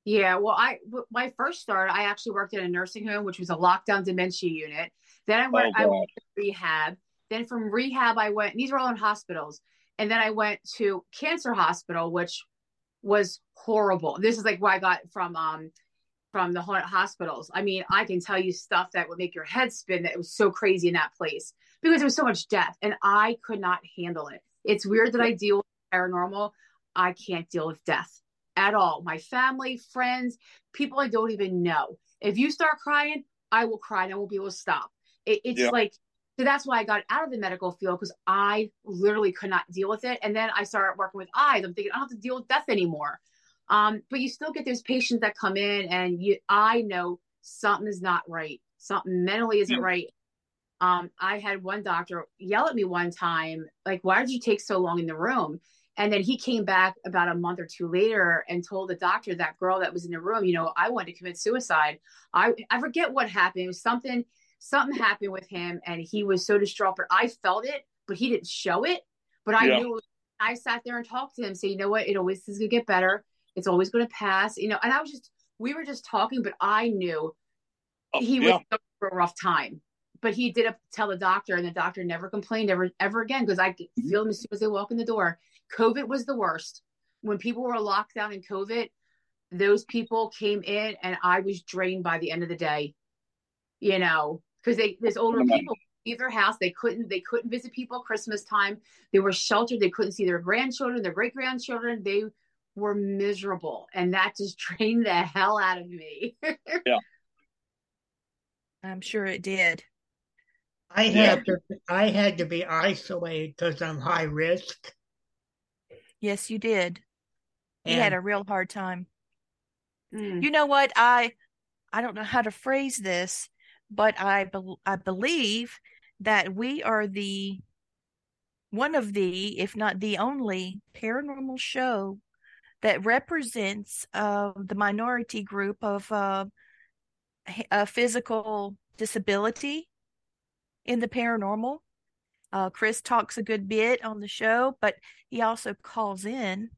Yeah, well, I I first started, I actually worked in a nursing home, which was a lockdown dementia unit. Then I went, Oh, I went to rehab. Then from rehab, I went. These were all in hospitals, and then I went to cancer hospital, which was horrible. This is like what I got from um from the ho- hospitals. I mean, I can tell you stuff that would make your head spin. That it was so crazy in that place because there was so much death, and I could not handle it. It's weird that I deal with paranormal. I can't deal with death at all. My family, friends, people I don't even know. If you start crying, I will cry and I won't be able to stop. It, it's Yeah. like, so that's why I got out of the medical field because I literally could not deal with it. And then I started working with eyes. I'm thinking, I don't have to deal with death anymore. Um, but you still get those patients that come in and you, I know something is not right. Something mentally isn't Yeah. right. Um, I had one doctor yell at me one time, like, why did you take so long in the room? And then he came back about a month or two later and told the doctor, that girl that was in the room, you know, I wanted to commit suicide. I I forget what happened. Something something happened with him, and he was so distraught. But I felt it, but he didn't show it. But I Yeah. knew. I sat there and talked to him, say, you know what, it always is gonna get better. It's always gonna pass, you know. And I was just, we were just talking, but I knew Oh, he yeah. was going through a rough time. But he did tell the doctor, and the doctor never complained ever ever again because I mm-hmm. feel them as soon as they walk in the door. COVID was the worst. When people were locked down in COVID, those people came in, and I was drained by the end of the day. You know, because they there's older Right. people leave their house. They couldn't they couldn't visit people Christmas time. They were sheltered. They couldn't see their grandchildren, their great grandchildren. They were miserable, and that just drained the hell out of me. yeah. I'm sure it did. I Yeah. had to I had to be isolated because I'm high risk. Yes, you did. You And had a real hard time. Mm. You know what? I I don't know how to phrase this, but I bel I believe that we are the one of the, if not the only, paranormal show that represents uh, the minority group of uh, h- uh, physical disability in the paranormal. Uh, Chris talks a good bit on the show, but he also calls in.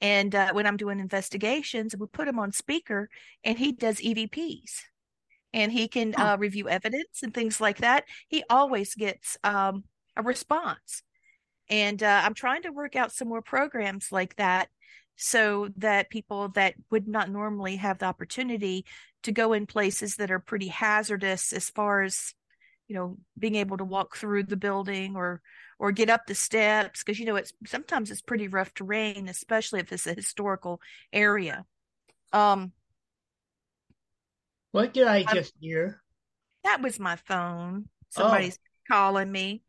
And uh, when I'm doing investigations, we put him on speaker and he does EVPs and he can Huh. uh, review evidence and things like that. He always gets um, a response. And uh, I'm trying to work out some more programs like that so that people that would not normally have the opportunity to go in places that are pretty hazardous as far as you know being able to walk through the building or or get up the steps because you know it's sometimes it's pretty rough terrain especially if it's a historical area um what did I I'm- just hear? that was my phone somebody's calling me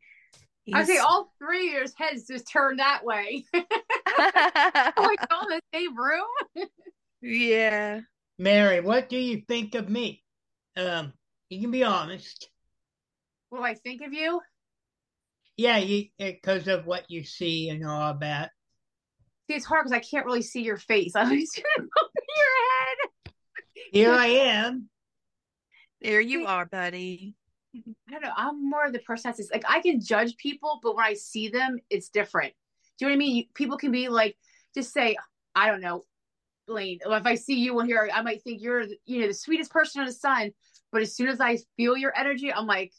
I see all three of your heads just turned that way. oh, we all in the same room. yeah Mary, what do you think of me? Um, you can be honest. What do I think of you? Yeah, because eh, of what you see and all that. See, it's hard because I can't really see your face. I'm just gonna open your head. Here I am. there you are buddy I don't know. I'm more of the person that's just, like I can judge people, but when I see them, it's different. Do you know what I mean? You, people can be like, just say, I don't know, Blaine. If I see you on here, I might think you're, you know, the sweetest person on the sun. But as soon as I feel your energy, I'm like,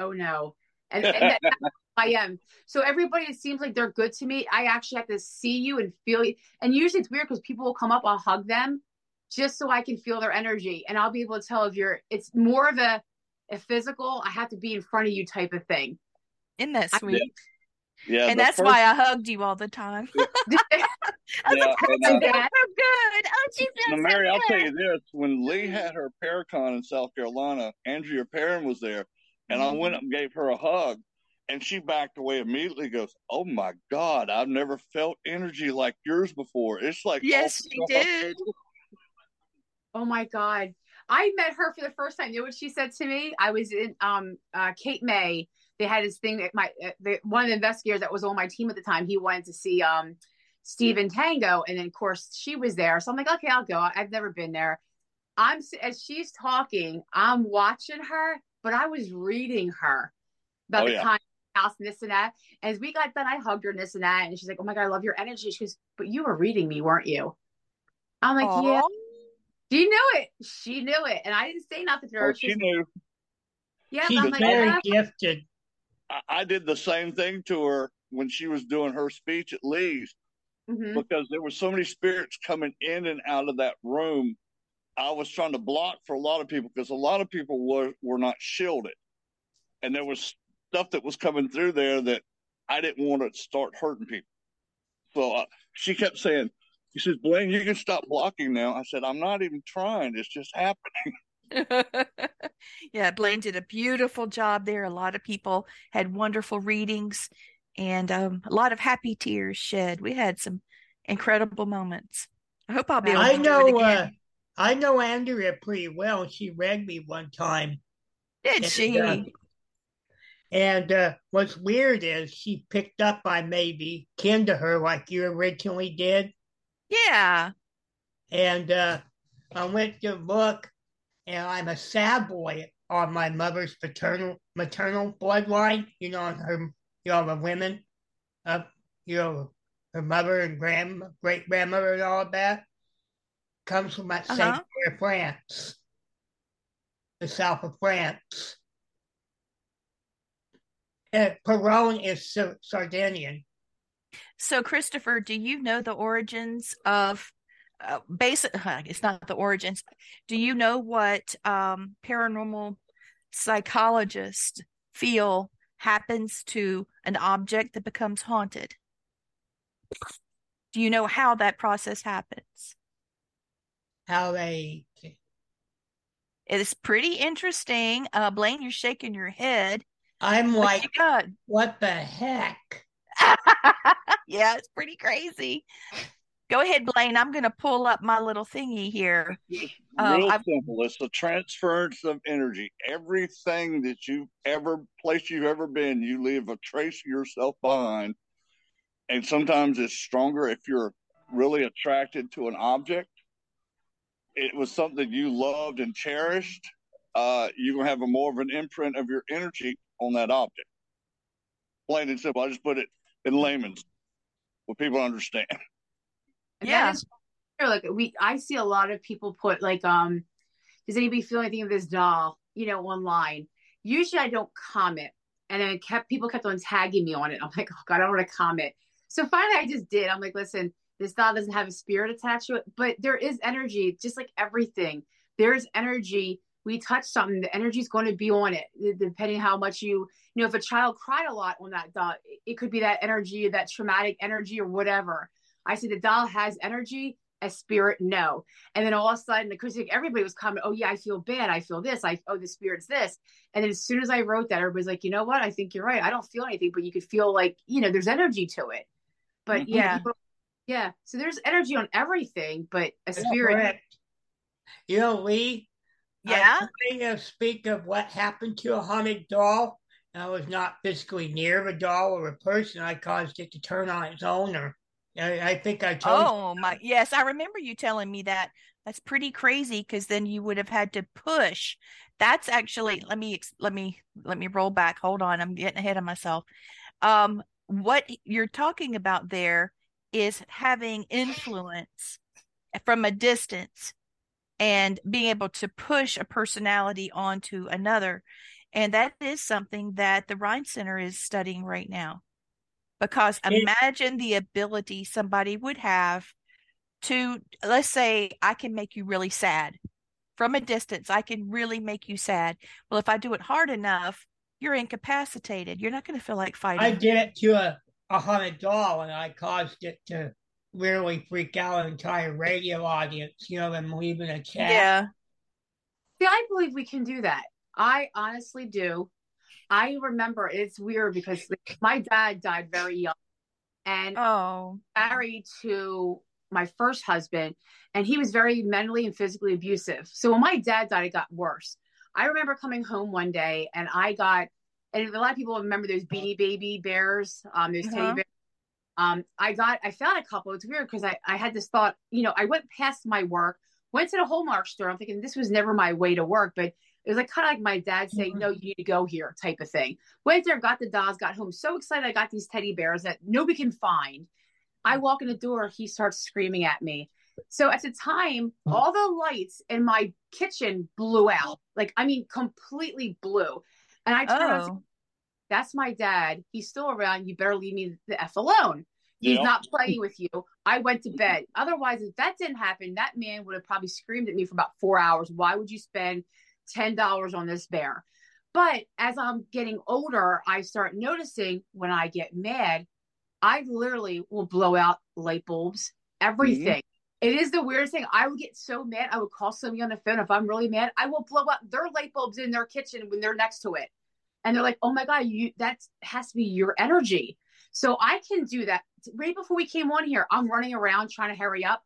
oh no, and, and that, I am. So everybody, it seems like they're good to me. I actually have to see you and feel you. And usually it's weird because people will come up, I'll hug them, just so I can feel their energy, and I'll be able to tell if you're. It's more of a a physical, I have to be in front of you type of thing. isn't that sweet Yeah, and that's first- why i hugged you all the time I was Yeah, like, and, "Oh, uh, so good oh she feels Now, so Mary, I'll tell you this: when Lee had her Paracon in South Carolina, Andrea Perron was there, and I went up and gave her a hug, and she backed away immediately. Goes, "Oh my God, I've never felt energy like yours before. It's like yes oh, she did Oh my God. I met her for the first time. You know what she said to me? I was in um uh Cape May. They had this thing that my uh, the, one of the investigators that was on my team at the time. He wanted to see um Steve and Tango, and then of course she was there. So I'm like, okay, I'll go. I've never been there. I'm as she's talking, I'm watching her, but I was reading her about Oh, the yeah. kind house and this and that. And as we got done, I hugged her and this and that. And she's like, Oh my God, I love your energy. She goes, But you were reading me, weren't you? I'm like, Aw. Yeah. She knew it. She knew it. And I didn't say nothing to her. Oh, she She's- knew. yeah, She's I'm like, very "Yeah." gifted. I, I did the same thing to her when she was doing her speech at Lee's Mhm. because there were so many spirits coming in and out of that room. I was trying to block for a lot of people because a lot of people were were not shielded, and there was stuff that was coming through there that I didn't want to start hurting people. So uh, she kept saying, "She says, Blaine, you can stop blocking now." I said, "I'm not even trying. It's just happening." yeah, Blaine did a beautiful job there. A lot of people had wonderful readings and um, a lot of happy tears shed. We had some incredible moments. I hope I'll be able I to do it know. again. Uh, I know Andrea pretty well. She read me one time. Did and, she? uh, And uh, what's weird is she picked up on maybe kin to her like you originally did. yeah. And uh, I went to look, and I'm a Savoy on my mother's paternal maternal bloodline. You know, her, you know, the women, uh, you know, her mother and grand great grandmother and all of that comes from that same Uh-huh. France, the south of France. And Perron is Sa- Sardinian. So, Christopher, do you know the origins of uh, basic? It's not the origins. Do you know what um, paranormal psychologists feel happens to an object that becomes haunted? Do you know how that process happens? How they It's pretty interesting. Uh, Blaine, you're shaking your head. I'm What like, what the heck? yeah, it's pretty crazy. Go ahead, Blaine. I'm going to pull up my little thingy here. Real I've- simple. It's the transference of energy. Everything that you've ever place you've ever been, you leave a trace of yourself behind. And sometimes it's stronger if you're really attracted to an object. It was something you loved and cherished. Uh, you're gonna have a more of an imprint of your energy on that object. Plain and simple. I just put it in layman's, what people understand. Yeah. that is true. like we I see a lot of people put like um does anybody feel anything of this doll, you know, online? Usually I don't comment. And then kept people kept on tagging me on it. I'm like, oh God, I don't want to comment. So finally I just did. I'm like, listen, this doll doesn't have a spirit attached to it, but there is energy, just like everything. There's energy. We touch something, the energy is going to be on it, depending how much you, you know, if a child cried a lot on that doll, it could be that energy, that traumatic energy or whatever. I said the doll has energy, a spirit, no. And then all of a sudden, the critic, everybody was coming, oh yeah, I feel bad, I feel this, I oh the spirit's this. And then as soon as I wrote that, everybody's like, you know what? I think you're right. I don't feel anything, but you could feel like, you know, there's energy to it. But mm-hmm. yeah, Yeah. people- yeah. So there's energy on everything, but a That's spirit. correct. You know, Lee, Yeah. I'm going to speak of what happened to a haunted doll. I was not physically near the doll or a person. I caused it to turn on its own, or I, I think I told Oh my, yes, I remember you telling me that. That's pretty crazy because then you would have had to push. That's actually, let me let me let me roll back. Hold on, I'm getting ahead of myself. Um, what you're talking about there is having influence from a distance and being able to push a personality onto another. And that is something that the Rhine Center is studying right now. Because imagine the ability somebody would have to, let's say, I can make you really sad. From a distance, I can really make you sad. Well, if I do it hard enough, you're incapacitated. You're not going to feel like fighting. I did it to a, a haunted doll, and I caused it to really freak out an entire radio audience. You know, them leaving a chat. yeah. See, I believe we can do that. I honestly do. I remember it's weird because my dad died very young and Oh. married to my first husband, and he was very mentally and physically abusive. So when my dad died, it got worse. I remember coming home one day and I got, and a lot of people remember those beanie baby bears, um, those Uh-huh. teddy bears. Um, I got, I found a couple. It's weird because I, I had this thought, you know, I went past my work, went to the Hallmark store. I'm thinking this was never my way to work, but it It was like kind of like my dad saying, "No, you need to go here," type of thing. Went there, got the dolls, got home so excited. I got these teddy bears that nobody can find. I walk in the door, he starts screaming at me. So at the time, all the lights in my kitchen blew out. Like I mean, completely blew. And I turned around and Oh. that's my dad. He's still around. You better leave me the F alone. He's Yeah. not playing with you. I went to bed. Otherwise, if that didn't happen, that man would have probably screamed at me for about four hours. Why would you spend $10 on this bear? But as I'm getting older, I start noticing when I get mad, I literally will blow out light bulbs, mm-hmm. everything. It is the weirdest thing. I would get so mad. I would call somebody on the phone. If I'm really mad, I will blow up their light bulbs in their kitchen when they're next to it. And they're like, oh my God, you that has to be your energy. So I can do that. Right before we came on here, I'm running around trying to hurry up.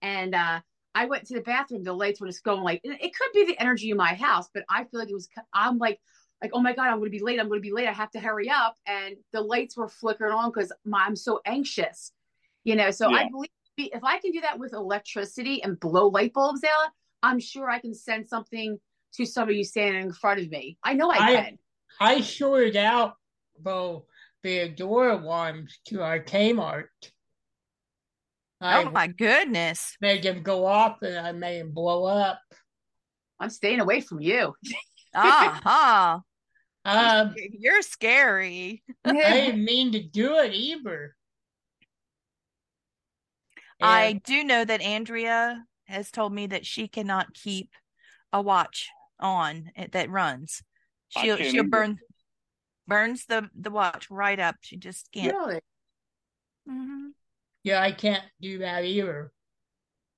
And uh, I went to the bathroom. The lights were just going like, it could be the energy in my house, but I feel like it was, I'm like, like, oh my God, I'm going to be late. I'm going to be late. I have to hurry up. And the lights were flickering on because I'm so anxious, you know? So I Yeah. Believe if I can do that with electricity and blow light bulbs out, I'm sure I can send something to somebody who's standing in front of me. I know I, I- can. I sorted out both the door alarms to our Kmart. I Oh my goodness. made them go off and I made them blow up. I'm staying away from you. Uh-huh. Um, You're scary. I didn't mean to do it either. I do know that Andrea has told me that she cannot keep a watch on it that runs. She'll she'll either. burn burns the the watch right up. She just can't. Really? Mhm. yeah, I can't do that either.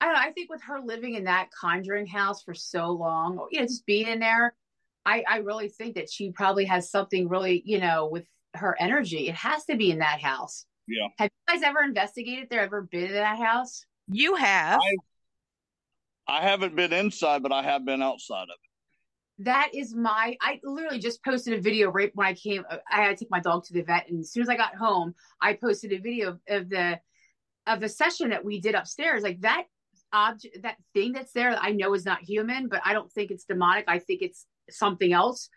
I don't know. I think with her living in that conjuring house for so long, you know, just being in there, I, I really think that she probably has something really, you know, with her energy. It has to be in that house. Yeah. Have you guys ever investigated there? Ever been in that house? You have. I haven't been inside, but I have been outside of it. That is my. I literally just posted a video right when I came. I had to take my dog to the vet, and as soon as I got home, I posted a video of, of the of the session that we did upstairs. Like that object, that thing that's there, I know is not human, but I don't think it's demonic. I think it's something else.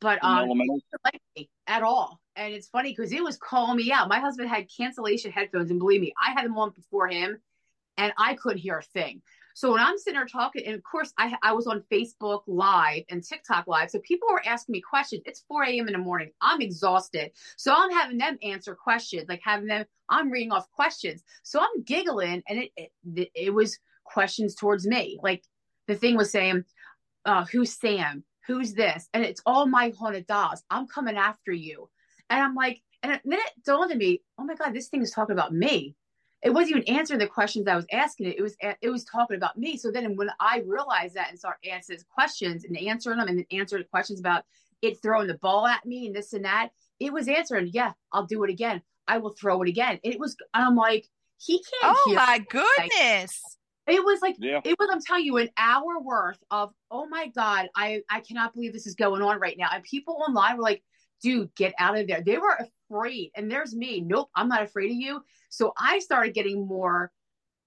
But um, elemental. it doesn't like at all. And it's funny because it was calling me out. My husband had cancellation headphones, and believe me, I had them on before him, and I couldn't hear a thing. So when I'm sitting there talking, and of course I I was on Facebook Live and TikTok Live, so people were asking me questions. It's 4 a.m. in the morning. I'm exhausted, so I'm having them answer questions, like having them. I'm reading off questions, so I'm giggling, and it it, it was questions towards me. Like the thing was saying, uh, "Who's Sam? Who's this?" And it's all my haunted dolls. I'm coming after you, and I'm like, and then it dawned on me, oh my god, this thing is talking about me it wasn't even answering the questions I was asking it. It was it was talking about me. So then when I realized that and start answering questions and answering them and then answering questions about it throwing the ball at me and this and that, it was answering, yeah, I'll do it again. I will throw it again. And it was I'm like, he can't Oh hear. my goodness. It was like Yeah. it was I'm telling you an hour worth of oh my god, I I cannot believe this is going on right now. And people online were like, dude, get out of there. They were afraid. And there's me. Nope, I'm not afraid of you. So I started getting more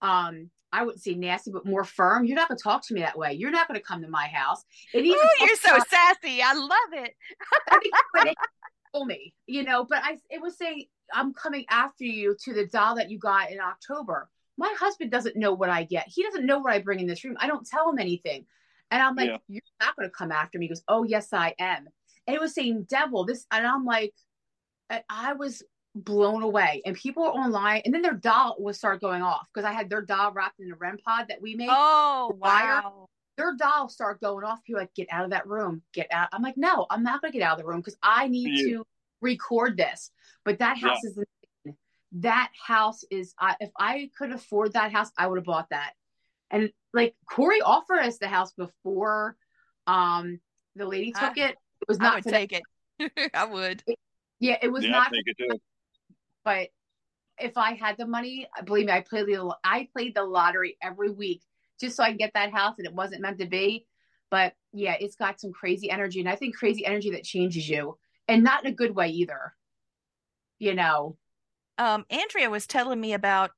um I wouldn't say nasty, but more firm. You're not gonna talk to me that way. You're not gonna come to my house. And even Ooh, you're so sassy. I love it. I think but told me, you know, but I it was saying I'm coming after you to the doll that you got in October. My husband doesn't know what I get. He doesn't know what I bring in this room. I don't tell him anything. And I'm like, Yeah. You're not gonna come after me. He goes, Oh yes, I am. And it was saying devil, this and I'm like, I- I was blown away. And people were online, and then their doll was start going off because I had their doll wrapped in a REM pod that we made Oh wire. wow. their doll start going off. People are like, get out of that room, get out. I'm like, no, I'm not gonna get out of the room because I need Yeah. to record this. But that Yeah. house is that house is. I if I could afford that house, I would have bought that. And like Corey offered us the house before, um, the lady took it. It was I not would for that- take it. I would. Yeah, it was yeah, not. Take it too. But if I had the money, believe me, I played the I played the lottery every week just so I can get that house, and it wasn't meant to be. But yeah, it's got some crazy energy, and I think crazy energy that changes you, and not in a good way either. You know, Um, Andrea was telling me about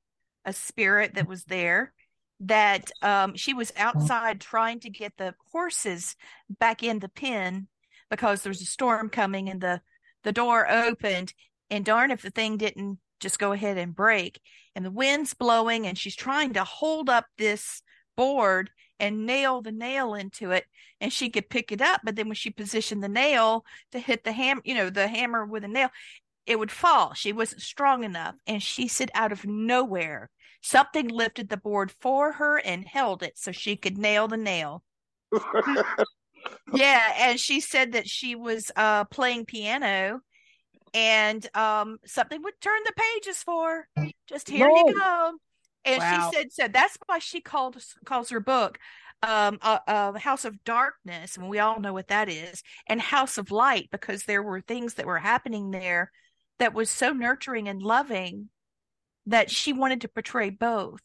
a spirit that was there that um, she was outside trying to get the horses back in the pen because there's a storm coming and the the door opened. And darn if the thing didn't just go ahead and break. And the wind's blowing and she's trying to hold up this board and nail the nail into it. And she could pick it up but then when she positioned the nail to hit the ham you know the hammer with a nail it would fall. She wasn't strong enough and she said out of nowhere something lifted the board for her and held it so she could nail the nail yeah and she said that she was uh playing piano and um something would turn the pages for her. just here you No. go and Wow. she said so that's why she called calls her book um uh, uh house of darkness and we all know what that is and house of light because there were things that were happening there that was so nurturing and loving that she wanted to portray both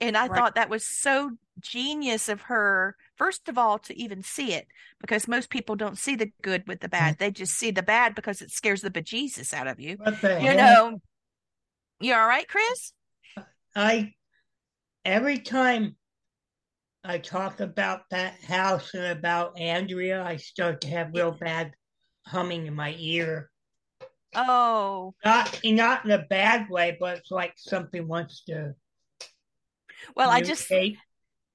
and i Right. thought that was so genius of her first of all to even see it because most people don't see the good with the bad they just see the bad because it scares the bejesus out of you What the you know you all right chris I every time I talk about that house and about Andrea, I start to have real bad humming in my ear. oh Not not in a bad way, but it's like something wants to. well i just.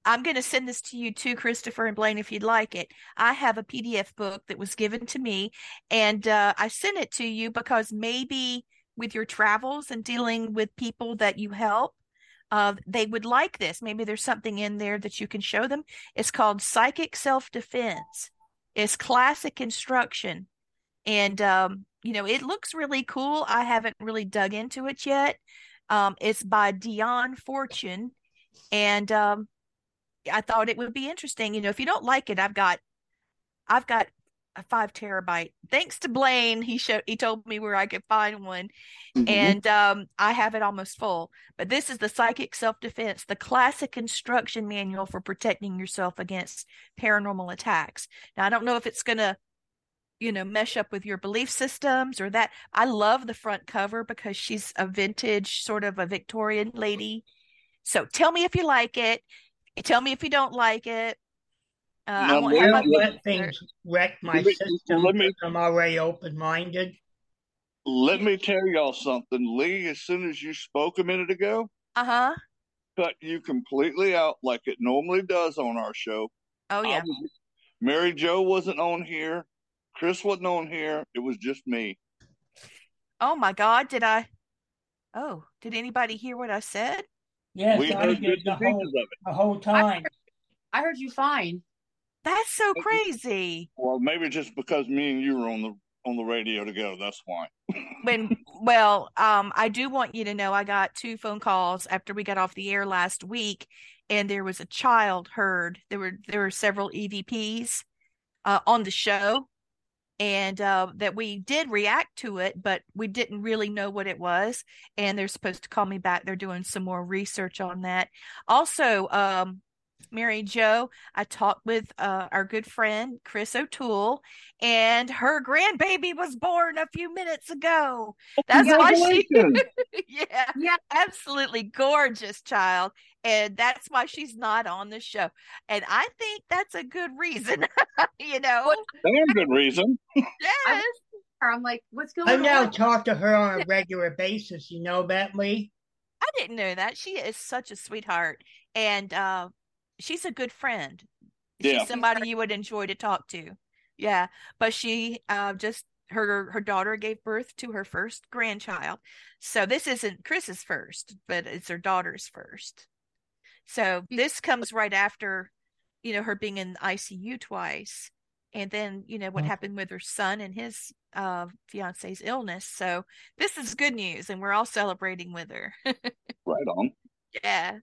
I'm going to send this to you too, Christopher and Blaine, if you'd like it. I have a PDF book that was given to me, and uh, I sent it to you because maybe with your travels and dealing with people that you help, uh, they would like this. Maybe there's something in there that you can show them. It's called Psychic Self Defense. It's classic instruction, and um, you know it looks really cool. I haven't really dug into it yet. Um, it's by Dion Fortune, and um, I thought it would be interesting. You know, if you don't like it, I've got, I've got a five terabyte. Thanks to Blaine, he showed, he told me where I could find one, Mhm. and um, I have it almost full. But this is the Psychic Self Defense, the classic instruction manual for protecting yourself against paranormal attacks. Now, I don't know if it's gonna, you know, mesh up with your belief systems or that. I love the front cover because she's a vintage sort of a Victorian lady. So tell me if you like it. Tell me if you don't like it. Uh, I won't Blaine, have Don't let things wreck my Let me- system. let me- I'm already open minded. Let me tell y'all something, Lee. As soon as you spoke a minute ago, Uh huh. cut you completely out like it normally does on our show. Oh yeah. was- Mary Jo wasn't on here. Chris wasn't on here. It was just me. Oh my God. Did I? Oh, did anybody hear what I said? Yes, we I heard did the whole, of it. the whole time. I heard you fine. That's so crazy. Well, maybe just because me and you were on the on the radio together. That's why. when well um i do want you to know i got two phone calls after we got off the air last week and there was a child heard there were there were several evps uh, on the show and uh, that we did react to it but we didn't really know what it was and they're supposed to call me back. They're doing some more research on that. Also um Mary Jo, I talked with uh, our good friend Chris O'Toole, and her grandbaby was born a few minutes ago. That's why she, yeah, Yeah. absolutely gorgeous child, and that's why she's not on the show. And I think that's a good reason, you know. Damn good reason. Yes, I'm like, what's going on? I on? now talk to her on a regular basis. You know that, Lee? I didn't know that. She is such a sweetheart, and uh, she's a good friend. Yeah. She's somebody you would enjoy to talk to. Yeah, but she uh, just her her daughter gave birth to her first grandchild, so this isn't Chris's first, but it's her daughter's first. So this comes right after, you know, her being in the ICU twice, and then you know what Mhm. happened with her son and his uh, fiance's illness. So this is good news, and we're all celebrating with her. Right on. Yeah.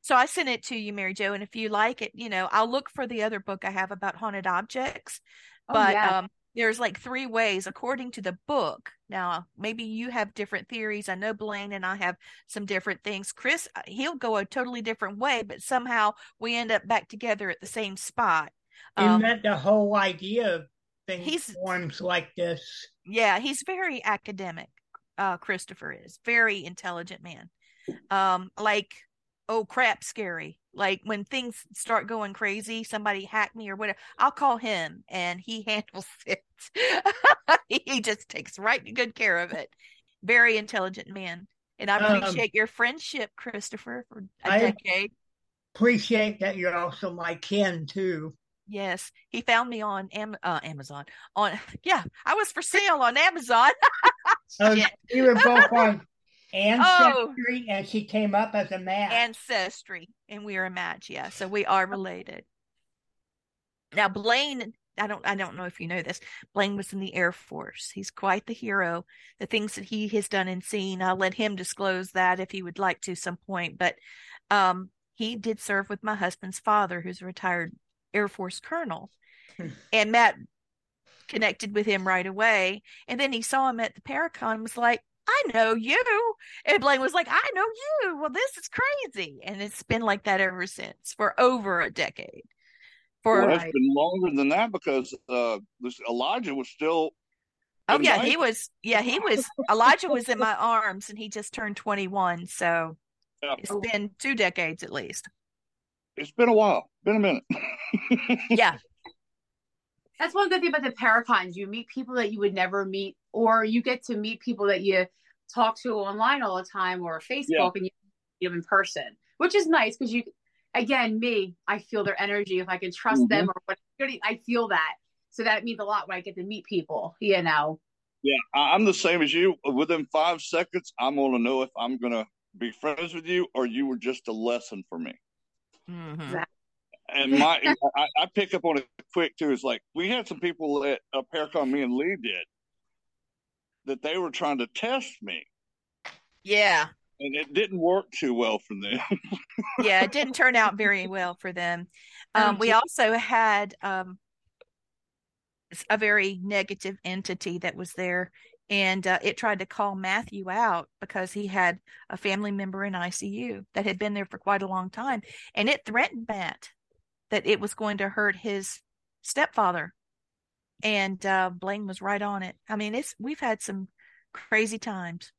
So I sent it to you, Mary Jo, and if you like it, you know, I'll look for the other book I have about haunted objects. Oh, but yeah. um there's like three ways according to the book. Now, maybe you have different theories. I know Blaine and I have some different things. Chris, uh, he'll go a totally different way, but somehow we end up back together at the same spot. Isn't Um, that the whole idea of things He's- forms like this? Yeah, he's very academic. Uh, Christopher is very intelligent man. Um, like oh crap scary. Like when things start going crazy, somebody hack me or whatever, I'll call him and he handles it. he just takes right good care of it. Very intelligent man. And I Um, appreciate your friendship, Christopher, for a I- decade. Appreciate that you're also my kin too. Yes, he found me on Am- uh, Amazon. On yeah, I was for sale on Amazon. We were both on Oh. Ancestry, and she came up as a match. Ancestry, and we are a match. Yeah, so we are related. Now Blaine, I don't, I don't know if you know this. Blaine was in the Air Force. He's quite the hero. The things that he has done and seen, I'll let him disclose that if he would like to some point. But um, he did serve with my husband's father, who's a retired Air Force colonel, and Matt connected with him right away. And then he saw him at the Paracon and was like, I know you. And Blaine was like, I know you. Well, this is crazy. And it's been like that ever since for over a decade. For Well, it's been longer than that because uh, this Elijah was still. oh yeah, he was yeah, he was Elijah was in my arms and he just turned 21. So Yeah. it's been two decades at least. It's been a while. Been a minute. Yeah. That's one good thing about the Paracons. You meet people that you would never meet, or you get to meet people that you talk to online all the time or Facebook Yeah. and you meet them in person, which is nice because you, again, me, I feel their energy. If I can trust Mm-hmm. them or what, I feel that. So that means a lot when I get to meet people, you know. Yeah, I- I'm the same as you. Within five seconds, I'm going to know if I'm going to be friends with you or you were just a lesson for me. Mhm. And my, I, I pick up on it quick too. It's like we had some people at a pair, Paracon me and Lee did that they were trying to test me, Yeah. and it didn't work too well for them. yeah, it didn't turn out very well for them. Um, we also had um, s- a very negative entity that was there, and uh, it tried to call Matthew out because he had a family member in ICU that had been there for quite a long time, and it threatened Matt that it was going to hurt his stepfather, and uh, Blaine was right on it. I mean, it's we've had some crazy times.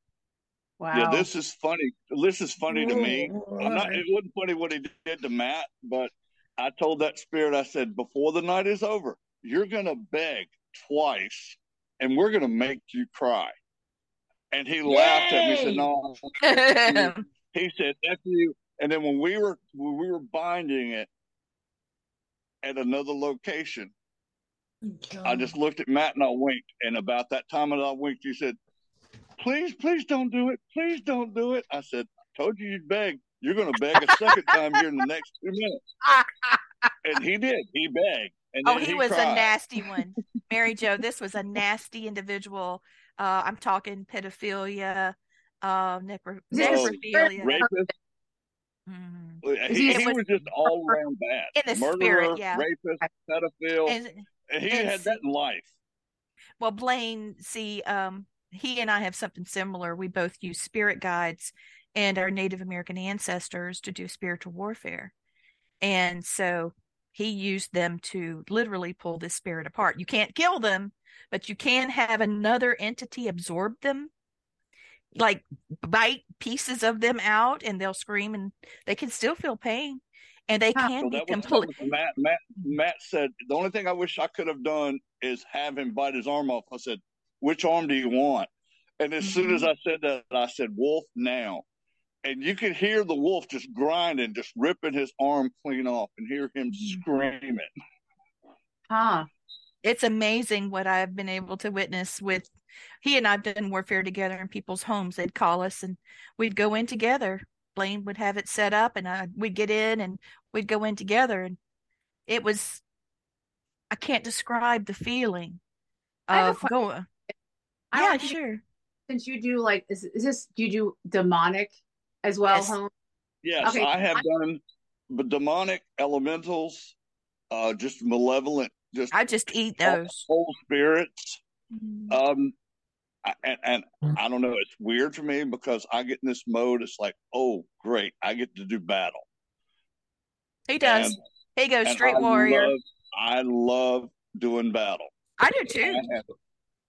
Wow. Yeah, this is funny. This is funny to me. I'm not. It wasn't funny what he did to Matt, but I told that spirit. I said, before the night is over, you're gonna beg twice, and we're gonna make you cry. And he laughed at me. He said, "No." he said, "F you." And then when we were when we were binding it at another location, I just looked at Matt and I winked. And about that time that I winked, he said, Please, please don't do it. Please don't do it. I said, I told you you'd beg. You're going to beg a second time here in the next two minutes. And he did. He begged. And Oh, then he, was a nasty one. Mary Jo, this was a nasty individual. Uh, I'm talking pedophilia, uh, necro- Oh, necrophilia. rapist. Mhm. He, he was- was just all around bad. In the Murderer, spirit, yeah. rapist, pedophile. And, And he and had that in life. well, Blaine, see, um, he and I have something similar. We both use spirit guides and our Native American ancestors to do spiritual warfare. And so he used them to literally pull this spirit apart. You can't kill them, but you can have another entity absorb them, like bite pieces of them out, and they'll scream and they can still feel pain. And they can So be that was, complete. Matt. Matt. Matt said the only thing I wish I could have done is have him bite his arm off. I said, "Which arm do you want?" And as soon Mm-hmm. as I said that, I said, "Wolf now." And you could hear the wolf just grinding, just ripping his arm clean off, and hear him Mm-hmm. screaming. Huh. it's amazing what I've been able to witness with he and I've done warfare together in people's homes. They'd call us and we'd go in together. Blaine would have it set up and I, we'd get in and we'd go in together. And it was, I can't describe the feeling I have a of que- going. I Yeah, sure. Since you do like, is, is this, do you do demonic as well? Yes. Home? Yes, Okay. I have done the demonic elementals, uh, just malevolent, just I just eat those. old spirits. Mhm. Um, I- and, and mm. I don't know. It's weird for me because I get in this mode. It's like, oh, great, I get to do battle. He does. And- he goes straight I warrior. Love, I love doing battle. I do too.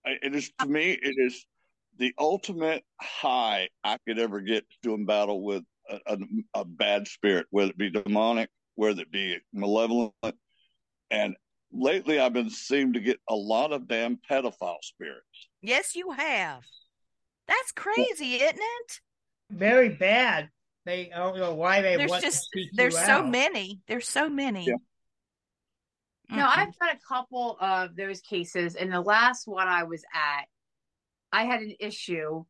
I I- It is to me. It is the ultimate high I could ever get doing battle with a, a, a bad spirit, whether it be demonic, whether it be malevolent. And lately I've been seeming to get a lot of damn pedophile spirits. Yes, you have. That's crazy, isn't it? Very bad. They I don't know why they There's want just to seek there's you so out. many. There's so many. Yeah. No, I've had a couple of those cases. And the last one I was at, I had an issue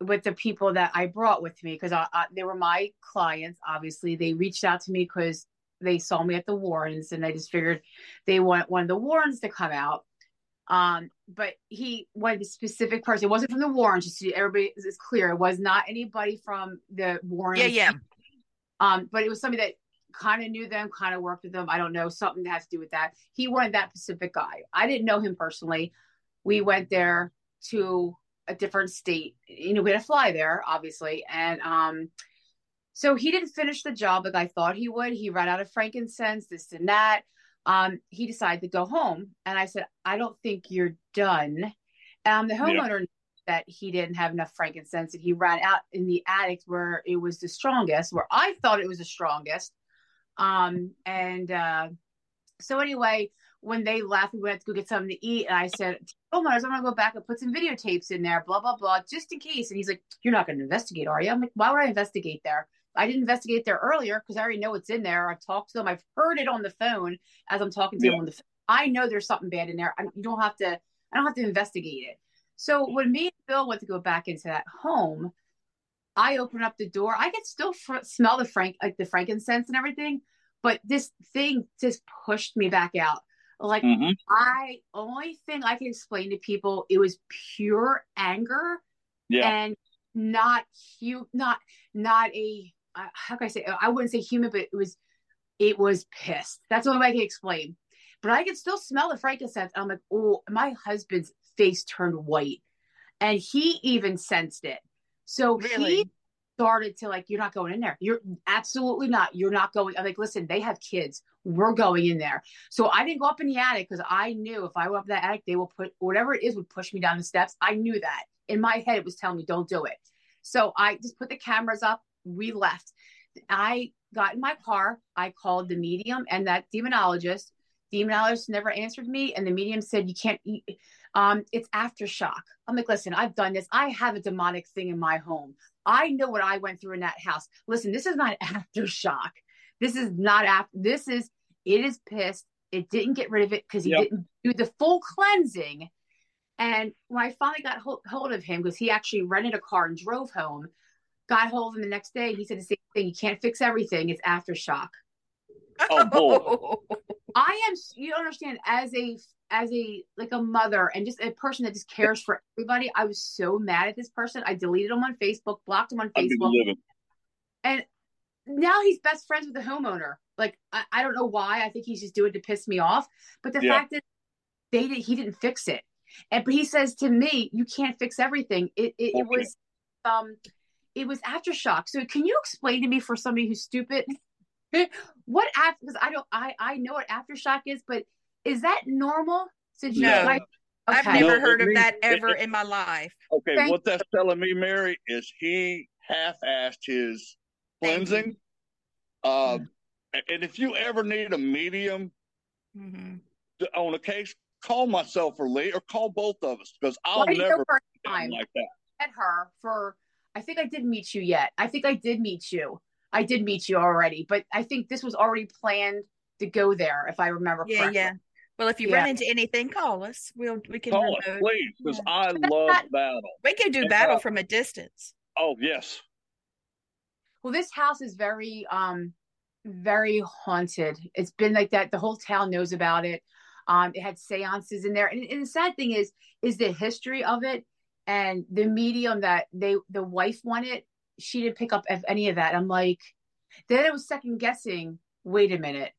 with the people that I brought with me because I, I, they were my clients. Obviously, they reached out to me because they saw me at the Warrens, and I just figured they want one of the Warrens to come out. Um, but he wanted a specific person. It wasn't from the Warrens. Just so everybody is clear, it was not anybody from the Warrens. Yeah, yeah. Um, but it was somebody that kind of knew them, kind of worked with them. I don't know, something that has to do with that. He wanted that specific guy. I didn't know him personally. We went there to a different state. You know, we had to fly there, obviously. And um, so he didn't finish the job like I thought he would. He ran out of frankincense, this and that. Um, he decided to go home. And I said, I don't think you're done. Um, the homeowner knew that he didn't have enough frankincense and he ran out in the attic where it was the strongest, where I thought it was the strongest. Um, and uh, so anyway, when they left, we went to go get something to eat. And I said, my, I'm going to go back and put some videotapes in there, blah, blah, blah, just in case. And he's like, You're not going to investigate, are you? I'm like, Why would I investigate there? I didn't investigate there earlier because I already know what's in there. I've talked to them. I've heard it on the phone as I'm talking to Yeah. them on the phone. I know there's something bad in there. I, you don't have to, I don't have to investigate it. So when me and Bill went to go back into that home, I open up the door. I could still fr- smell the frank, like the frankincense and everything, but this thing just pushed me back out. Like Mhm. I only thing I can explain to people, it was pure anger Yeah. and not hu not not a how can I say I wouldn't say human, but it was it was pissed. That's the only way I can explain. But I could still smell the frankincense. I'm like, oh, my husband's face turned white, and he even sensed it. So he started to like, you're not going in there. You're absolutely not. You're not going. I'm like, listen, they have kids. We're going in there. So I didn't go up in the attic because I knew if I went up that attic, they will put whatever it is would push me down the steps. I knew that. In my head, it was telling me, don't do it. So I just put the cameras up. We left. I got in my car. I called the medium and that demonologist. Demonologist never answered me, and the medium said, "You can't. You, um, it's aftershock." I'm like, "Listen, I've done this. I have a demonic thing in my home. I know what I went through in that house. Listen, this is not aftershock. This is not after. This is. It is pissed. It didn't get rid of it because he Yep. didn't do the full cleansing. And when I finally got hold, hold of him, because he actually rented a car and drove home, got hold of him the next day. He said the same thing. You can't fix everything. It's aftershock. Oh, boy. I am. You don't understand. As a as a like a mother and just a person that just cares for everybody, I was so mad at this person. I deleted him on Facebook, blocked him on Facebook, and now he's best friends with the homeowner. Like I, I don't know why. I think he's just doing it to piss me off. But the Yeah. fact is, they did. He didn't fix it. And but he says to me, "You can't fix everything." It it, it was um, it was aftershock. So can you explain to me for somebody who's stupid, what after? Because I don't. I I know what aftershock is, but is that normal? Since you No. guys- I've never No, heard of means- that ever it- in my life. Okay, Thank what that's telling me, Mary, is he half-assed his Thank cleansing. Uh, and if you ever need a medium hmm to, on a case, call myself or Lee, or call both of us because I'll Well, I didn't know never for a be time. like that. At her for I think I did meet you yet. I think I did meet you. I did meet you already, but I think this was already planned to go there if I remember Yeah, correctly. yeah. Well, if you Yeah. run into anything, call us. We'll we can Call us, please, because Yeah. I love that- battle. we can do And, battle uh, from a distance. Oh yes, Well, this house is very um very haunted. It's been like that. The whole town knows about it. Um, it had seances in there. And, and the sad thing is, is the history of it and the medium that they the wife wanted, she didn't pick up any of that. I'm like, then it was second guessing, wait a minute.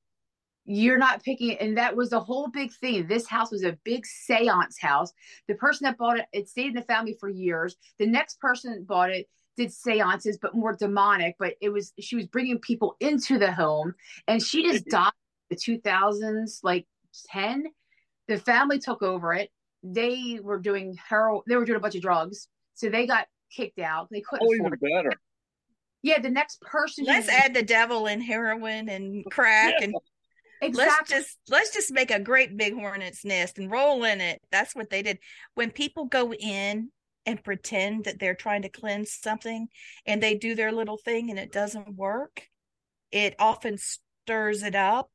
You're not picking it. And that was the whole big thing. This house was a big seance house. The person that bought it, it stayed in the family for years. The next person that bought it did seances, but more demonic. But it was, she was bringing people into the home and she just died in the 2000s, like 10. The family took over it. They were doing heroin, they were doing a bunch of drugs. So they got kicked out. They couldn't Oh, even afford. better. Yeah, the next person. Let's add the devil and heroin and crack Yeah. and exactly. let's just let's just make a great big hornet's nest and roll in it. That's what they did. When people go in and pretend that they're trying to cleanse something and they do their little thing and it doesn't work, it often stirs it up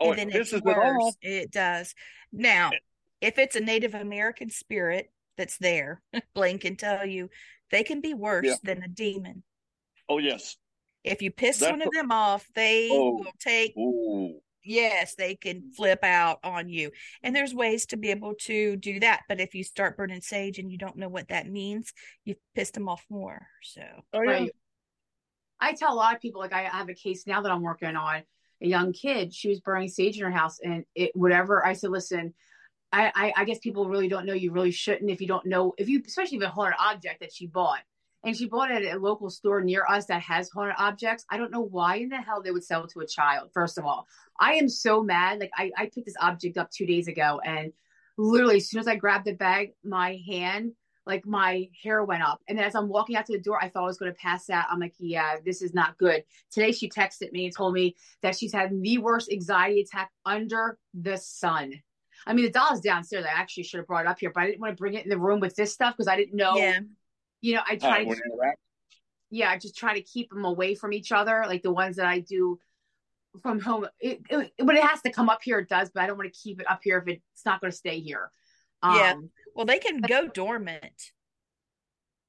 Oh, and it then it's pisses it worse. off. It does. Now, if it's a Native American spirit that's there, Blaine can tell you, they can be worse Yeah. than a demon. Oh yes. If you piss That's one of a- them off, they Oh. will take Ooh. yes, they can flip out on you. And there's ways to be able to do that. But if you start burning sage and you don't know what that means, you've pissed them off more. So Oh yeah. Right. I tell a lot of people, like I have a case now that I'm working on. A young kid, she was burning sage in her house, and it whatever. I said, listen, I, I I guess people really don't know. You really shouldn't if you don't know if you, especially if a haunted object that she bought, and she bought it at a local store near us that has haunted objects. I don't know why in the hell they would sell it to a child. First of all, I am so mad. Like I I picked this object up two days ago, and literally as soon as I grabbed the bag, my hand like my hair went up. And then as I'm walking out to the door, I thought I was going to pass out. I'm like, yeah, this is not good. Today she texted me and told me that she's had the worst anxiety attack under the sun. I mean, the doll's downstairs. I actually should have brought it up here, but I didn't want to bring it in the room with this stuff because I didn't know. yeah. You know, I try right, to, when yeah, I just try to keep them away from each other, like the ones that I do from home. It, it, when it has to come up here, it does, but I don't want to keep it up here if it's not going to stay here. Yeah. Um, Well, they can go dormant.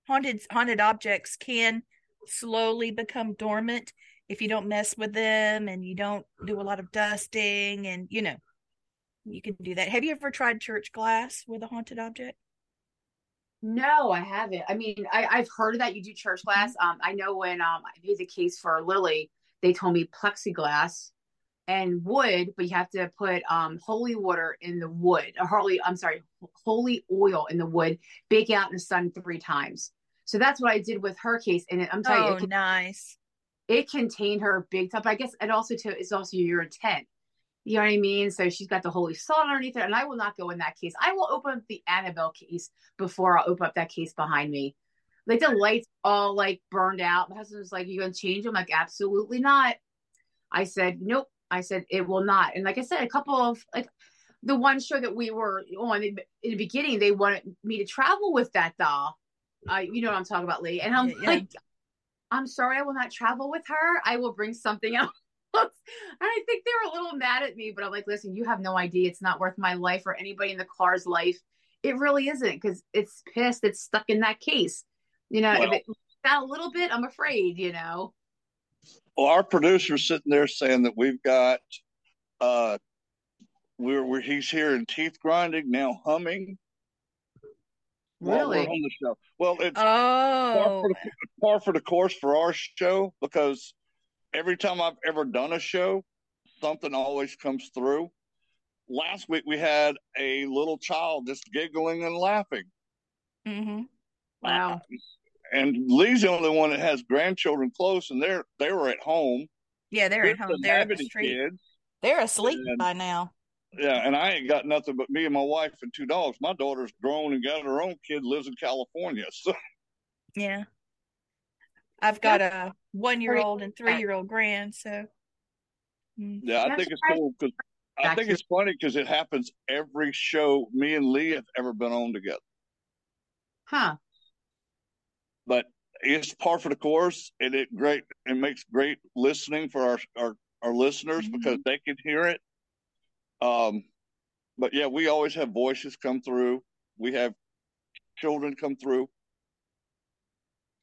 Haunted haunted objects can slowly become dormant if you don't mess with them and you don't do a lot of dusting and you know you can do that. Have you ever tried church glass with a haunted object? No, I haven't. I mean, I, I've heard of that. You do church class. Um, I know when um I made the case for Lily, they told me plexiglass and wood, but you have to put um holy water in the wood, or holy, I'm sorry, holy oil in the wood, bake out in the sun three times. So that's what I did with her case, and it, I'm telling you, Oh, it, can, nice. it contained her big time. I guess it also too is also your intent. You know what I mean? So she's got the holy salt underneath her, and I will not go in that case. I will open up the Annabelle case before I'll open up that case behind me. Like the lights all like burned out. My husband was like, "You gonna change them?" like, absolutely not. I said, "Nope." I said it will not. And like I said, a couple of like the one show that we were on in the beginning, they wanted me to travel with that doll. Uh, you know what I'm talking about, Lee. And I'm Yeah, yeah. like, I'm sorry, I will not travel with her. I will bring something else. And I think they were a little mad at me, but I'm like, listen, you have no idea. It's not worth my life or anybody in the car's life. It really isn't because it's pissed. It's stuck in that case. You know, Well- if it got a little bit, I'm afraid, you know. Well, our producer's sitting there saying that we've got uh we're, we're he's here in teeth grinding now humming. Really? on the show. Well, it's par, Oh, for the, par for the course for our show because every time I've ever done a show, something always comes through. Last week we had a little child just giggling and laughing. hmm Wow. And Lee's the only one that has grandchildren close, and they're they were at home. yeah, they're at home. They're in the street. kids. They're asleep And- by now. Yeah, and I ain't got nothing but me and my wife and two dogs. My daughter's grown and got her own kid, lives in California. So Yeah. I've got a one year old and three year old grand, so mm. yeah, I think it's cool because I think it's funny because it happens every show me and Lee have ever been on together. Huh. But it's par for the course, and it great it makes great listening for our our, our listeners Mhm. because they can hear it. Um, but yeah, we always have voices come through. We have children come through.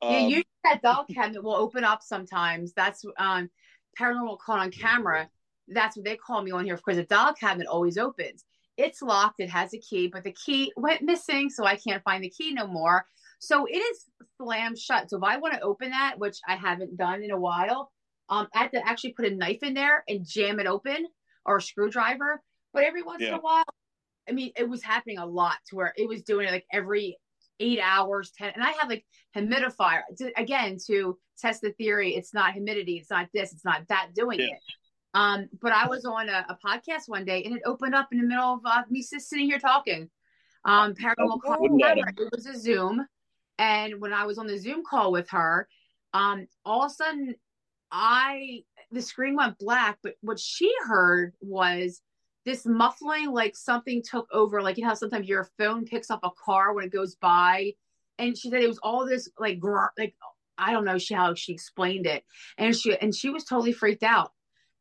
Yeah, Um, usually that doll cabinet will open up sometimes. That's um paranormal caught on camera. That's what they call me on here Of course, the doll cabinet always opens. It's locked, it has a key, but the key went missing, so I can't find the key no more. So it is slammed shut. So if I want to open that, which I haven't done in a while, um, I have to actually put a knife in there and jam it open or a screwdriver. But every once in a while, I mean, it was happening a lot to where it was doing it like every eight hours, 10. And I have like humidifier to, again to test the theory. It's not humidity, it's not this, it's not that doing Yeah. it. Um, but I was on a, a podcast one day and it opened up in the middle of uh, me just sitting here talking. Um, paranormal Oh, camera. It was a Zoom, And when I was on the Zoom call with her, um, all of a sudden I the screen went black, but what she heard was this muffling like something took over like you know sometimes your phone picks up a car when it goes by? And she said it was all this like gr- like i don't know she, how she explained it. And she and she was totally freaked out.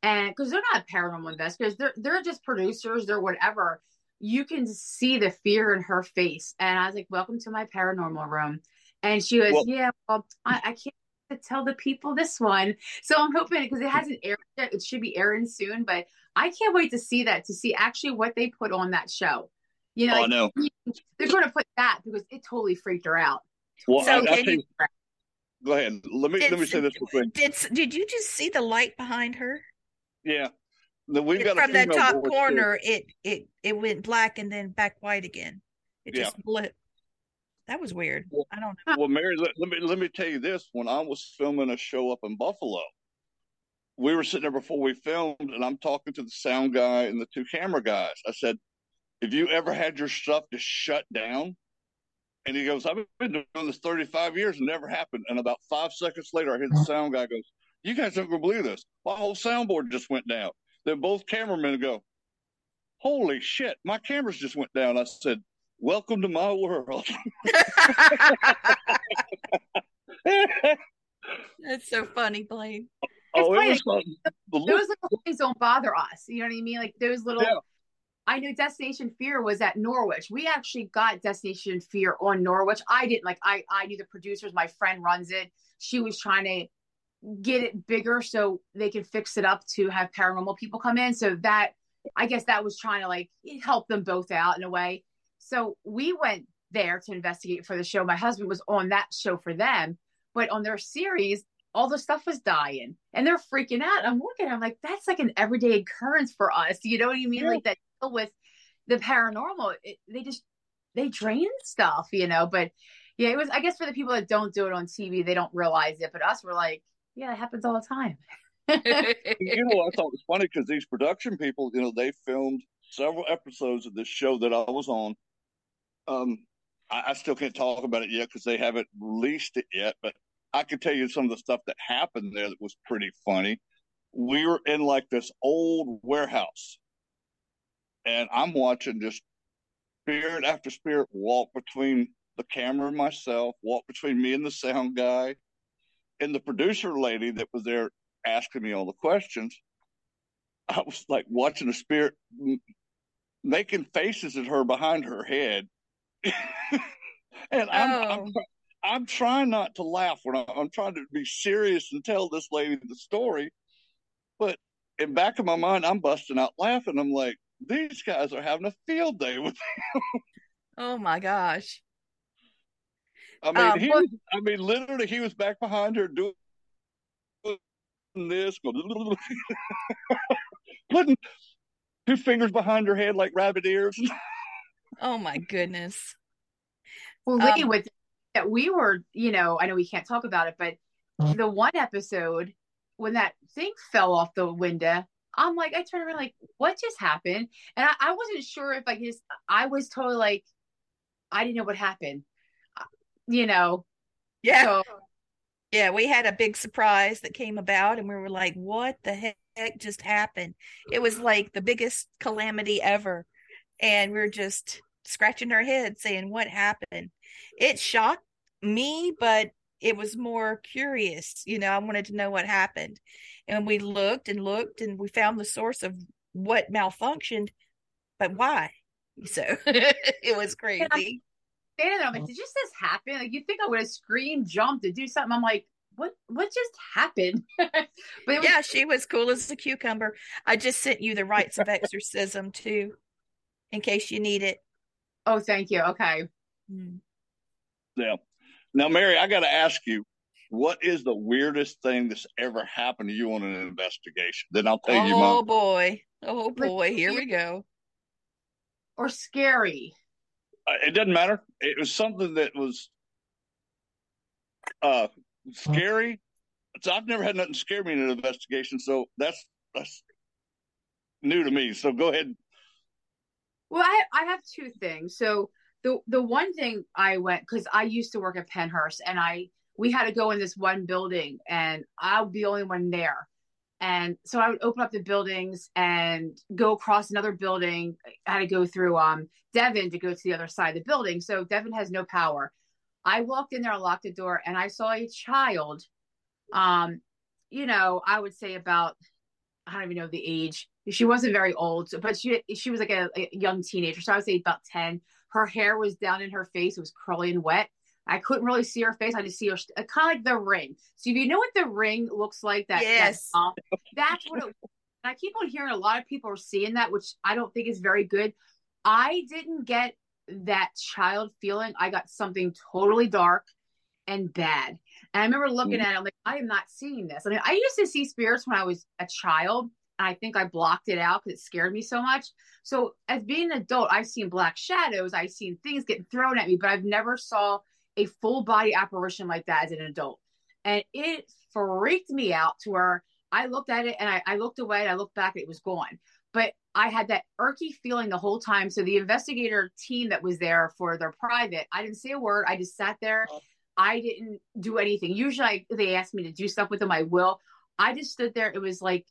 And because they're not paranormal investigators they're they're just producers they're whatever. You can see the fear in her face. And i was like welcome to my paranormal room. And she was Well- yeah well I, I can't tell the people this one. So i'm hoping because it hasn't aired yet. It should be airing soon but i can't wait to see that to see actually what they put on that show you know, Oh, like, know. they're going to put that because it totally freaked her out. Well, So I, I can tell you- you, go ahead. Let me let me say this real quick. Did did you just see the light behind her? Yeah, the, we've got From that female top voice, too. corner, it it it went black and then back white again. It Yeah. just blipped. That was weird. Well- I don't know. Well, Mary, let, let me let me tell you this. When I was filming a show up in Buffalo, we were sitting there before we filmed, and I'm talking to the sound guy and the two camera guys. I said, "Have you ever had your stuff just shut down?" And he goes, "I've been doing this 35 years, and never happened." And about five seconds later, I hear the sound guy goes, "You guys aren't gonna believe this. My whole soundboard just went down." Then both cameramen go, "Holy shit, my cameras just went down." I said, "Welcome to my world." That's so funny, Blaine. oh, it was something. The look, Those little things don't bother us. You know what I mean? Like those little. Yeah. I know Destination Fear was at Norwich. We actually got Destination Fear on Norwich. I didn't like. I I knew the producers. My friend runs it. She was trying to get it bigger so they can fix it up to have paranormal people come in. So that I guess that was trying to like help them both out in a way. So we went there to investigate for the show. My husband was on that show for them, but on their series, all the stuff was dying and they're freaking out. I'm looking, I'm like, that's like an everyday occurrence for us. You know what I mean? Yeah. Like that deal with the paranormal. It, they just they drain stuff, you know. But yeah, it was. I guess for the people that don't do it on TV, they don't realize it. But us, we're like, yeah, it happens all the time. you know, I thought it was funny because these production people, you know, they filmed several episodes of this show that I was on. Um, I, I still can't talk about it yet because they haven't released it yet, but I could tell you some of the stuff that happened there that was pretty funny. We were in like this old warehouse, and I'm watching just spirit after spirit walk between the camera and myself, walk between me and the sound guy, and the producer lady that was there asking me all the questions. I was like watching a spirit making faces at her behind her head. and I'm, Oh. I'm trying not to laugh when I, I'm trying to be serious and tell this lady the story. But in back of my mind, I'm busting out laughing. I'm like, these guys are having a field day with oh my gosh. I mean, Um, he well- was, I mean, literally, he was back behind her doing this, going, putting two fingers behind her head like rabbit ears. Oh my goodness. Well, Lee, Um, with that, we were, you know, I know we can't talk about it, but mm-hmm. the one episode when that thing fell off the window, I'm like, I turned around, like, what just happened? And I, I wasn't sure if I just, I was totally like, I didn't know what happened, you know. Yeah. So Yeah, we had a big surprise that came about, and we were like, what the heck just happened? It was like the biggest calamity ever. And we are just scratching our heads saying, what happened? It shocked me, but it was more curious. You know, I wanted to know what happened. And we looked and looked, and we found the source of what malfunctioned, but why? So it was crazy. standing there, I'm like, oh. did just this happen? Like, you think I would have screamed, jumped, and do something? I'm like, what? What just happened? but was, Yeah, she was cool as a cucumber. I just sent you the rites of exorcism too, in case you need it. oh, thank you. Okay. Hmm. Yeah. Now, Mary, I got to ask you, what is the weirdest thing that's ever happened to you on an investigation? Then I'll tell you Oh boy. Oh boy. Here we go. Or scary. Uh, It doesn't matter. It was something that was uh, scary. So I've never had nothing scare me in an investigation, so that's that's new to me. So go ahead. Well, I I have two things. So the the one thing I went because I used to work at Pennhurst and I we had to go in this one building and I'll be the only one there. And so I would open up the buildings and go across another building. I had to go through um Devon to go to the other side of the building. So Devon has no power. I walked in there, I locked the door, and I saw a child. Um, you know, I would say about I don't even know the age. She wasn't very old, but she she was like a, a young teenager. So I would say about 10. Her hair was down in her face, it was curly and wet. I couldn't really see her face. I just see her uh, kind of like the ring. So if you know what the ring looks like, that Yes. that, that's what it. I keep on hearing a lot of people are seeing that, which I don't think is very good. I didn't get that child feeling. I got something totally dark and bad. And I remember looking mm. at it, I'm like, I am not seeing this. I mean, I used to see spirits when I was a child. And I think I blocked it out because it scared me so much. So as being an adult, I've seen black shadows, I've seen things getting thrown at me, but I've never saw a full body apparition like that as an adult. And it freaked me out to where I looked at it and I, I looked away and I looked back, it was gone. But I had that irky feeling the whole time. So the investigator team that was there for their private, I didn't say a word. I just sat there. Oh. I didn't do anything. Usually I, they ask me to do stuff with them. I will. I just stood there. It was like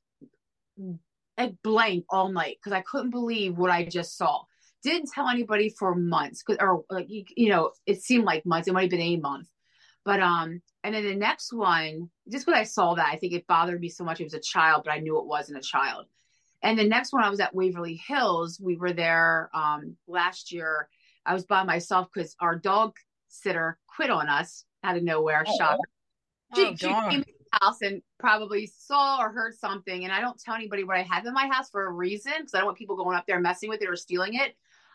like blank all night because I couldn't believe what I just saw. Didn't tell anybody for months, or like you, know, it seemed like months. It might have been a month, but um, and then the next one, just when I saw that, I think it bothered me so much. It was a child, but I knew it wasn't a child. And the next one, I was at Waverly Hills. We were there um last year. I was by myself because our dog sitter quit on us out of nowhere. Oh. Shocker. She, Oh, she came house and probably saw or heard something. And I don't tell anybody what I have in my house for a reason because I don't want people going up there messing with it or stealing it.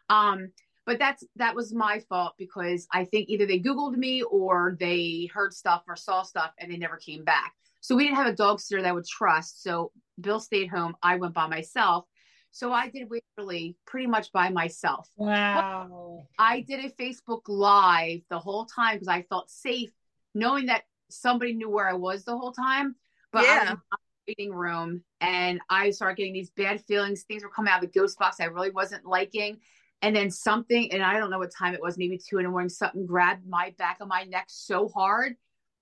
Um, but that's that was my fault because I think either they Googled me or they heard stuff or saw stuff and they never came back. So we didn't have a dog sitter that I would trust. So Bill stayed home. I went by myself. So I did Waverly pretty much by myself. Wow. I did a Facebook Live the whole time because I felt safe knowing that somebody knew where I was the whole time. But I was Yeah. in the waiting room and I started getting these bad feelings. Things were coming out of the ghost box I really wasn't liking. And then something, and I don't know what time it was, maybe two in the morning, something grabbed my back of my neck so hard.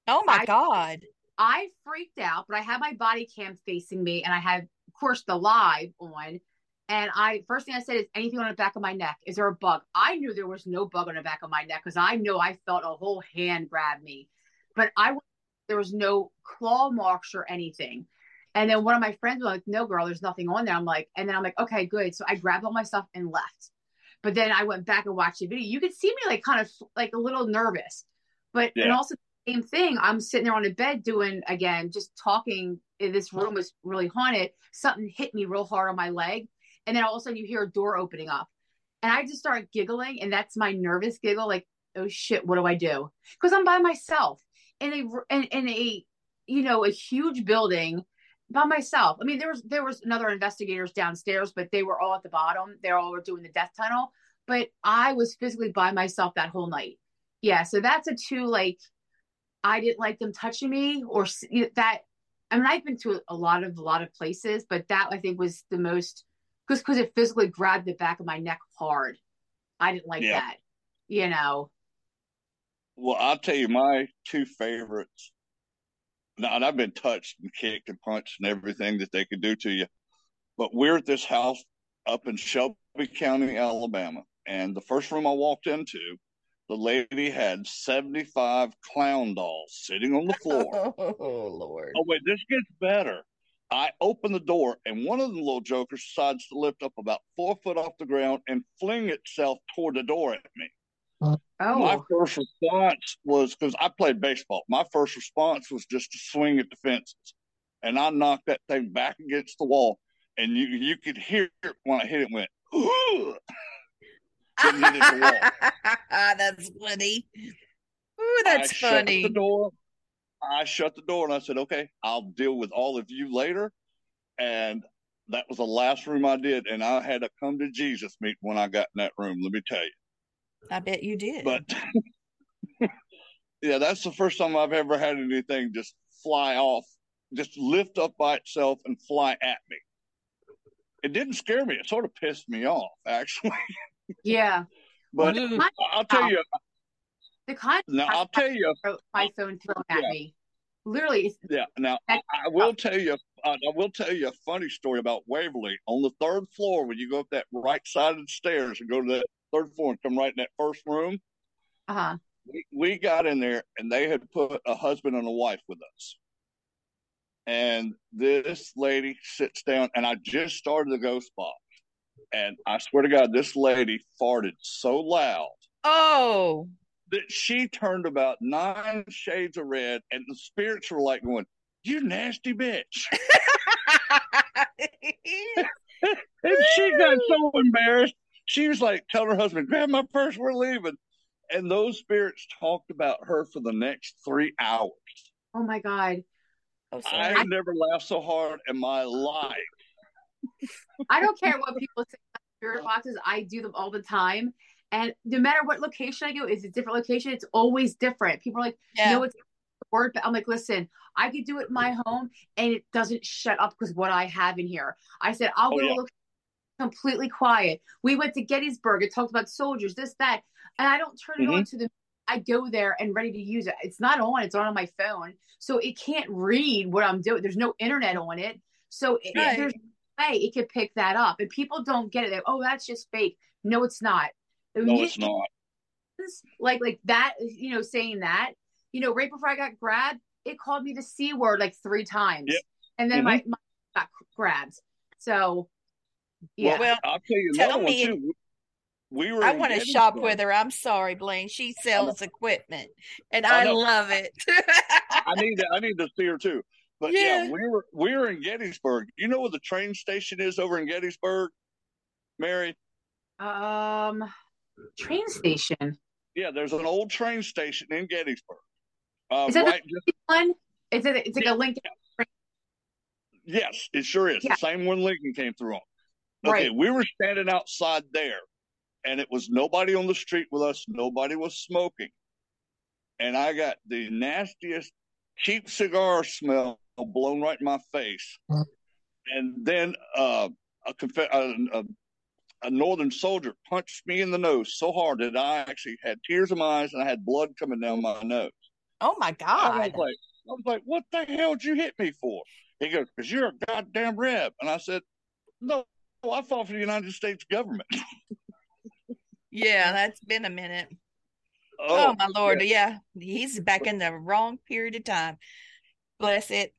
Oh my I- God. I freaked out, but I had my body cam facing me and I had, of course, the live on. And I first thing I said is anything on the back of my neck. Is there a bug? I knew there was no bug on the back of my neck because I know I felt a whole hand grab me. But I there was no claw marks or anything. And then one of my friends was like, No, girl, there's nothing on there. I'm like, and then I'm like, okay, good. So I grabbed all my stuff and left. But then I went back and watched the video. You could see me like kind of like a little nervous. But and Yeah. also same thing. I'm sitting there on the bed doing again, just talking. This room was really haunted. Something hit me real hard on my leg, and then all of a sudden you hear a door opening up, and I just start giggling, and that's my nervous giggle, like, oh shit, what do I do? Because I'm by myself in a in, in a you know a huge building by myself. I mean, there was there was another investigators downstairs, but they were all at the bottom. They all were doing the death tunnel, but I was physically by myself that whole night. Yeah, so that's a two like I didn't like them touching me or s- you know, that. I mean, I've been to a lot of a lot of places, but that I think was the most because because it physically grabbed the back of my neck hard. I didn't like Yeah. that. You know. Well, I'll tell you my two favorites. Now, and I've been touched and kicked and punched and everything that they could do to you. But we're at this house up in Shelby County, Alabama. And the first room I walked into, the lady had 75 clown dolls sitting on the floor. Oh Lord. Oh, wait, this gets better. I open the door, and one of the little jokers decides to lift up about four foot off the ground and fling itself toward the door at me. Oh, My first response was because I played baseball. My first response was just to swing at the fences, and I knocked that thing back against the wall, and you you could hear it when I hit it. Went. "Ugh." It at the wall. that's funny. Ooh, that's I Shut funny. the door. I shut the door and I said, "Okay, I'll deal with all of you later." And that was the last room I did, and I had a come to Jesus meet when I got in that room. Let me tell you. I bet you did. But yeah, that's the first time I've ever had anything just fly off, just lift up by itself and fly at me. It didn't scare me. It sort of pissed me off, actually. yeah. But The kind- I'll tell you the kind now. I'll tell you. my phone thrown at Yeah. me. Literally, Yeah. Now I, I will tell you. I, I will tell you a funny story about Waverly. On the third floor, when you go up that right side of the stairs and go to that third floor and come right in that first room, uh huh. we, we got in there and they had put a husband and a wife with us. And this lady sits down, and I just started the ghost box. And I swear to God, this lady farted so loud Oh, that she turned about nine shades of red, and the spirits were like going, You nasty bitch. and she got so embarrassed. She was like, Tell her husband, Grab my purse, we're leaving. And those spirits talked about her for the next three hours. Oh my god. oh I sorry. never laughed so hard in my life. I don't care what people say about spirit boxes. I do them all the time. And no matter what location I go, is a different location. It's always different. People are like, Yeah. no, it's word. But I'm like, listen, I could do it in my home and it doesn't shut up because what I have in here. I said, I'll Oh, go yeah. look completely quiet. We went to Gettysburg. It talked about soldiers, this, that. And I don't turn it Mhm. on to the I go there and ready to use it. It's not on, it's on on my phone. So it can't read what I'm doing. There's no internet on it. So it, Right. there's no way it could pick that up. And people don't get it. They're, oh, that's just fake. No, it's not. No, you- it's not. Like like that, you know, saying that, you know, right before I got grabbed, it called me the C word like three times. Yep. And then my, Mhm. my got grabbed. So yeah. Well, I'll tell you tell another one me- too. We were. I want to shop Gettysburg. with her. I'm sorry, Blaine. She sells equipment, and I I love it. I need to. I need to see her too. But yeah. Yeah. we were we were in Gettysburg. You know where the train station is over in Gettysburg, Mary? Um train station. Yeah, there's an old train station in Gettysburg. Uh, Is that the- Just, One, it's a, it's like a link. yes, it sure is Yeah. the same one Lincoln came through on. Okay, Right. we were standing outside there, and it was nobody on the street with us. Nobody was smoking, and I got the nastiest cheap cigar smell blown right in my face. And then uh, a, conf- a, a a northern soldier punched me in the nose so hard that I actually had tears in my eyes and I had blood coming down my nose. oh my I was God! like, I was like, what the hell did you hit me for? He goes, because you're a goddamn reb. And I said, no, I fought for the United States government. Yeah, that's been a minute. Oh, Oh, my lord, yeah. he's back in the wrong period of time. Bless it.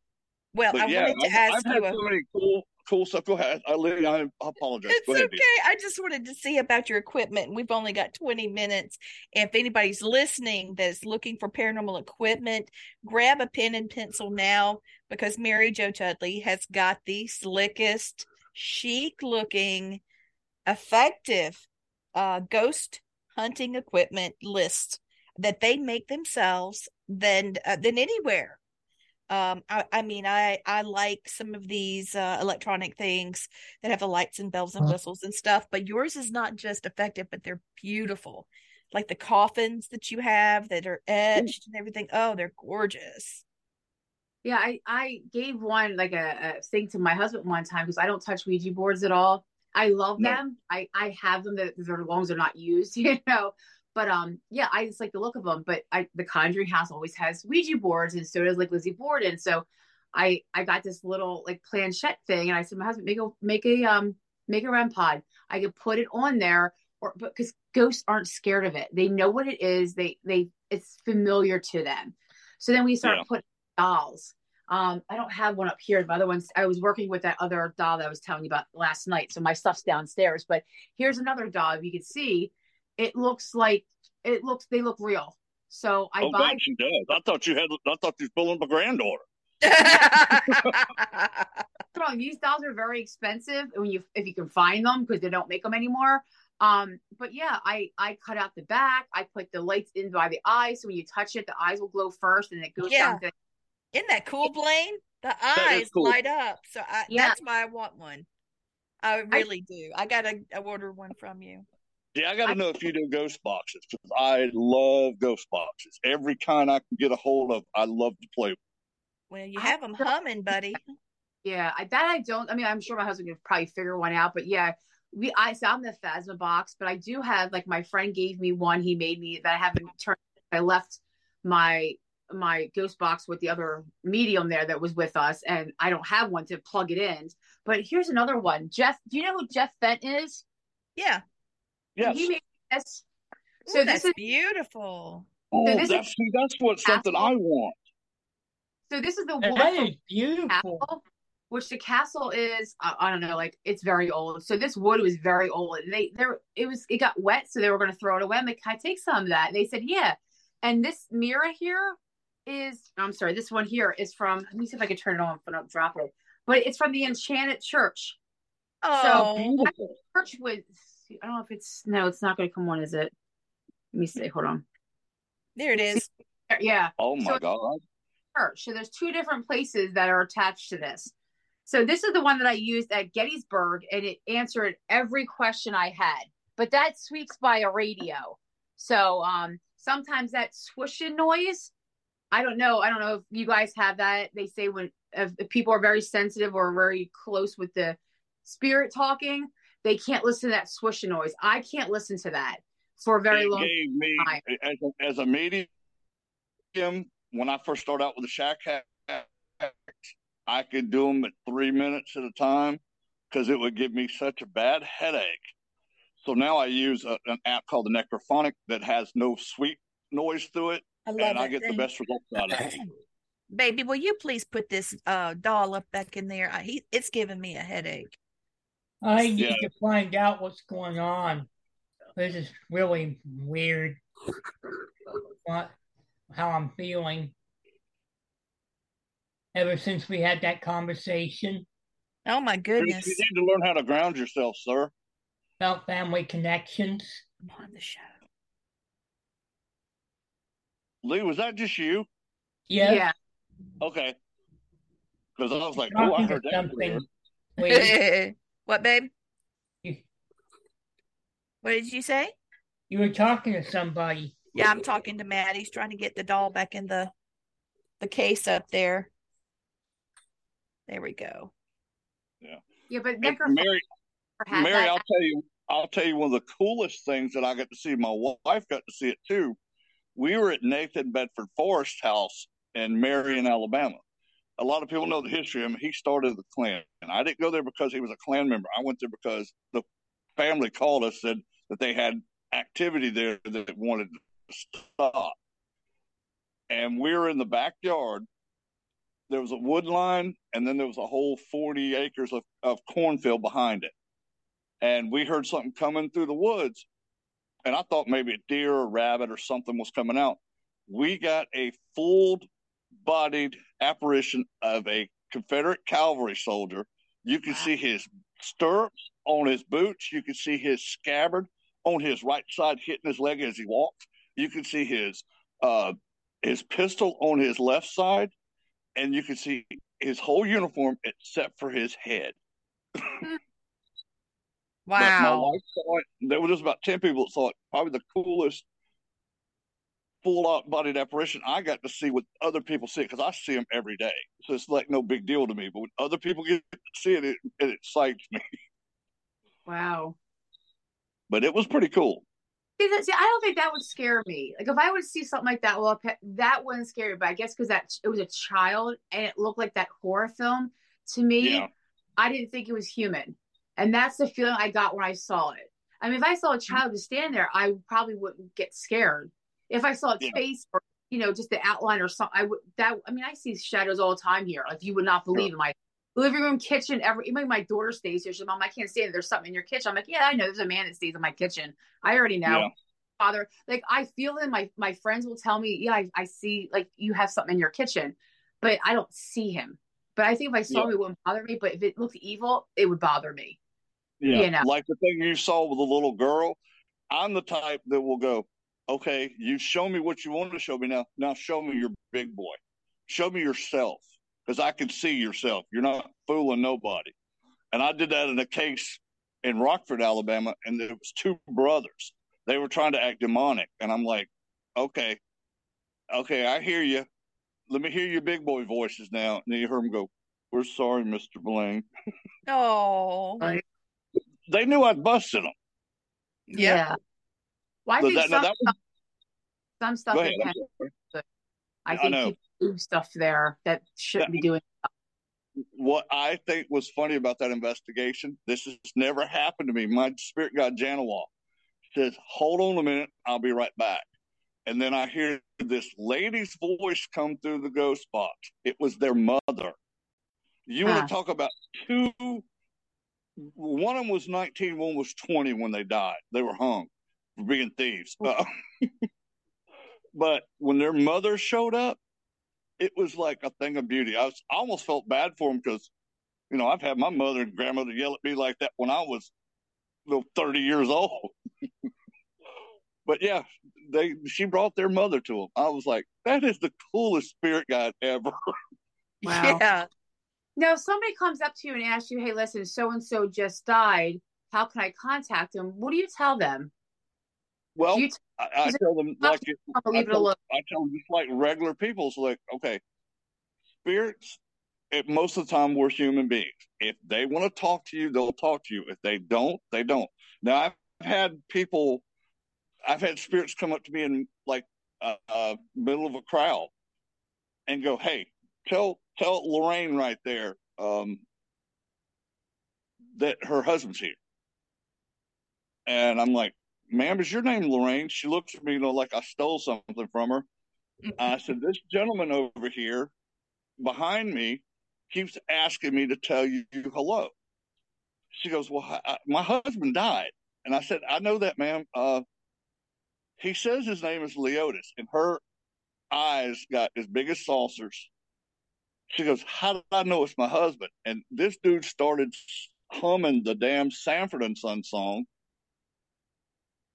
Well, But I yeah, wanted to I've, ask I've had you. A, so many cool, cool stuff. Go ahead. I, I, I apologize. it's ahead. okay. dear. I just wanted to see about your equipment. We've only got 20 minutes. If anybody's listening that's looking for paranormal equipment, grab a pen and pencil now because Mary Jo Chudley has got the slickest, chic looking, effective uh, ghost hunting equipment list that they make themselves than uh, than anywhere. Um, I, I mean, I I like some of these uh, electronic things that have the lights and bells and whistles and stuff, but yours is not just effective, but they're beautiful. Like the coffins that you have that are etched and everything. Oh, they're gorgeous. Yeah, I, I gave one like a, a thing to my husband one time because I don't touch Ouija boards at all. I love them. I, I have them that as long as they're not used, you know. But um, yeah, I just like the look of them. But I, the Conjuring House always has Ouija boards, and so does like Lizzie Borden. So I, I got this little like planchette thing, and I said, to my husband, make a make a um make a REM pod. I could put it on there, or because ghosts aren't scared of it. They know what it is. They they it's familiar to them. So then we start Yeah. putting dolls. Um, I don't have one up here. The other ones, I was working with that other doll that I was telling you about last night. So my stuff's downstairs. But here's another doll. If you can see, it looks like it looks. They look real. So I Oh, buy. God, she does. I thought you had. I thought you was pulling my granddaughter. wrong. These dolls are very expensive when you if you can find them because they don't make them anymore. Um, but yeah, I I cut out the back. I put the lights in by the eyes, so when you touch it, the eyes will glow first, and it goes Yeah. down to Isn't that cool, Blaine? The eyes cool. light up. So I, Yeah. that's why I want one. I really do. I gotta order one from you. Yeah, I got to I- know if you do ghost boxes because I love ghost boxes. Every kind I can get a hold of, I love to play. with. Well, you I have them don't- humming, buddy. Yeah, I, that I don't. I mean, I'm sure my husband could probably figure one out, but yeah, we I found the Phasma box, but I do have like my friend gave me one. He made me that I haven't turned. I left my my ghost box with the other medium there that was with us, and I don't have one to plug it in. But here's another one. Jeff, do you know who Jeff Fent is? Yeah. Yes. He made this. Ooh, So that's this is beautiful. Oh, So this that's is- oh, that's what something I want. so this is the That wood beautiful. castle, which the castle is I, I don't know, like it's very old. So this wood was very old. They there it was it got wet, so they were gonna throw it away. I'm like, Can I take some of that? And they said, Yeah. And this mirror here is I'm sorry, this one here is from let me see if I can turn it on but I'll drop it. But it's from the Enchanted Church. Oh, that church was I don't know if it's no, it's not gonna come on, is it? Let me see, hold on. there it is. Yeah. Oh my So- god. church. So there's two different places that are attached to this. So this is the one that I used at Gettysburg, and it answered every question I had. But that sweeps by a radio. So um, sometimes that swooshing noise, I don't know. I don't know if you guys have that. They say when if, if people are very sensitive or very close with the spirit talking, they can't listen to that swooshing noise. I can't listen to that for a very it long me time. as a, as a medium when I first started out with the Shack Hack, I could do them at three minutes at a time because it would give me such a bad headache. So now I use a, an app called the Necrophonic that has no sweet noise through it, I love and I that get the best results out of it. Baby, will you please put this uh doll up back in there? I, he, it's giving me a headache. I need Yeah. to find out what's going on. This is really weird. What, how I'm feeling. Ever since we had that conversation Oh my goodness! You need to learn how to ground yourself, sir. about family connections. I'm on the show. Lee, was that just you? Yeah, Yeah. Okay. Because I was like, oh, I heard to that. something. what, babe? What did you say? You were talking to somebody. Yeah, I'm talking to Matt. He's trying to get the doll back in the the case up there. There we go. Yeah, Yeah, but And Necrophonic Mary, Mary. I'll tell you, I'll tell you one of the coolest things that I got to see. My wife got to see it too. We were at Nathan Bedford Forrest House in Marion, Alabama. A lot of people know the history of him. He started the Klan, and I didn't go there because he was a Klan member. I went there because the family called us said that they had activity there that wanted to stop. And we were in the backyard. There was a wood line, and then there was a whole 40 acres of, of cornfield behind it and we heard something coming through the woods and i thought maybe a deer or rabbit or something was coming out. We got a full bodied apparition of a confederate cavalry soldier. You could see his stirrups on his boots. You can see his scabbard on his right side hitting his leg as he walked you can see his uh his pistol on his left side and you can see his whole uniform except for his head but my Wow. wife saw it. There were just about 10 people that saw it. Probably the coolest full out bodied apparition I got to see with other people see because I see them every day. So it's like no big deal to me. But when other people get to see it, it, it excites me. Wow. But it was pretty cool. See, that, see, I don't think that would scare me. Like if I would see something like that, well, that wouldn't scare me. But I guess because that it was a child and it looked like that horror film to me, Yeah. I didn't think it was human, and that's the feeling I got when I saw it. I mean, if I saw a mm-hmm. child just stand there, I probably wouldn't get scared. If I saw its Yeah. face or you know just the outline or something, I would. That I mean, I see shadows all the time here. Like you would not believe in my living room, kitchen, every even my daughter stays here. She's like mom, I can't stand it. There's something in your kitchen. I'm like, yeah, I know. There's a man that stays in my kitchen. I already know. Yeah. Father, like I feel it. My my friends will tell me, yeah, I, I see like you have something in your kitchen, but I don't see him. But I think if I saw Yeah. him, it wouldn't bother me. But if it looked evil, it would bother me. Yeah. You know. Like the thing you saw with the little girl. I'm the type that will go, okay, you show me what you want to show me now. Now show me your big boy. Show me yourself because I can see yourself. You're not fooling nobody. And I did that in a case in Rockford, Alabama, and there was two brothers. They were trying to act demonic, and I'm like, okay, okay, I hear you. Let me hear your big boy voices now. And then you heard them go, "We're sorry, Mister Blaine." Oh. oh they knew I'd busted them. Yeah. Well, I But think that- now some, was- stuff, some stuff Go they ahead, I'm can. sorry. but I I know. people do stuff there that shouldn't be doing. What I think was funny about that investigation, this has never happened to me. My spirit guide Janawa says, "Hold on a minute, I'll be right back." And then I hear this lady's voice come through the ghost box. It was their mother. You Huh. want to talk about two? One of them was 19, one was 20 when they died. They were hung for being thieves. Uh, but when their mother showed up, it was like a thing of beauty. I, was, I almost felt bad for them because, you know, I've had my mother and grandmother yell at me like that when I was, you know, 30 years old. but yeah, they she brought their mother to them. I was like, that is the coolest spirit guide ever. Wow. Yeah. Now, if somebody comes up to you and asks you, "Hey, listen, so and so just died. How can I contact them?" What do you tell them? Well, Do you I, I tell them like I'll it tell. I tell them just like regular people. So like, okay, spirits. It, most of the time, we're human beings. If they want to talk to you, they'll talk to you. If they don't, they don't. Now, I've had people, I've had spirits come up to me in like uh, uh, middle of a crowd and go, "Hey, tell tell Lorraine right there um, that her husband's here." And I'm like, ma'am, is your name Lorraine? She looks at me, you know, like I stole something from her. I said, this gentleman over here behind me keeps asking me to tell you hello. She goes, well, I, my husband died. And I said, I know that, ma'am. Uh, he says his name is Leotis, and her eyes got as big as saucers. She goes, how did I know it's my husband? And this dude started humming the damn Sanford and Son song.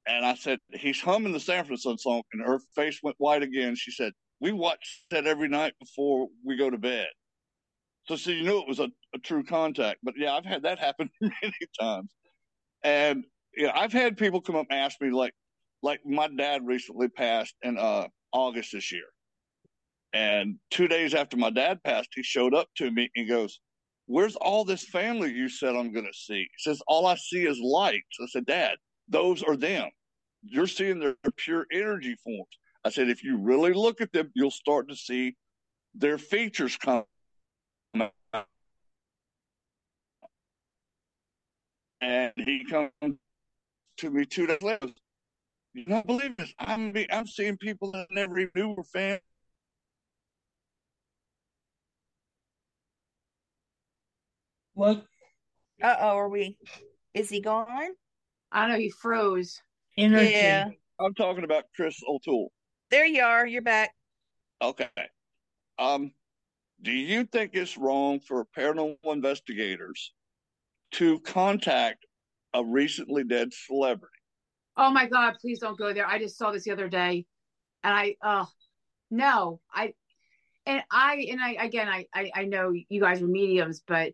And I said, he's humming the Sanford and Son song, and her face went white again. She said, we watch that every night before we go to bed. So, you knew it was a, a true contact. But yeah, I've had that happen many times. And yeah, I've had people come up and ask me, like, like my dad recently passed in uh, August this year. And two days after my dad passed, he showed up to me and goes, Where's all this family you said I'm going to see? He says, All I see is lights. I said, Dad, those are them. You're seeing their pure energy forms. I said, If you really look at them, you'll start to see their features come out. And he comes to me two days later. You don't believe this? I'm I'm seeing people that I never even knew were fans. What Uh oh, are we? Is he gone? I know. He froze. energy? Yeah. I'm talking about Chris O'Toole. There you are. You're back. Okay. Um, do you think it's wrong for paranormal investigators to contact a recently dead celebrity? Oh my God! Please don't go there. I just saw this the other day, and I oh no, I and I and I again I I, I know you guys are mediums, but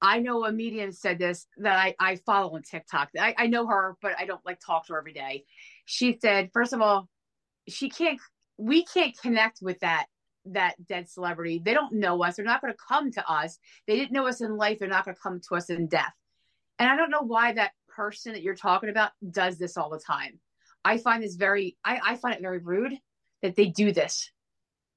I know a medium said this that I I follow on TikTok. I I know her, but I don't like talk to her every day. She said, first of all, she can't. We can't connect with that that dead celebrity. They don't know us. They're not going to come to us. They didn't know us in life. They're not going to come to us in death. And I don't know why that person that you're talking about does this all the time. I find this very, I, I find it very rude that they do this.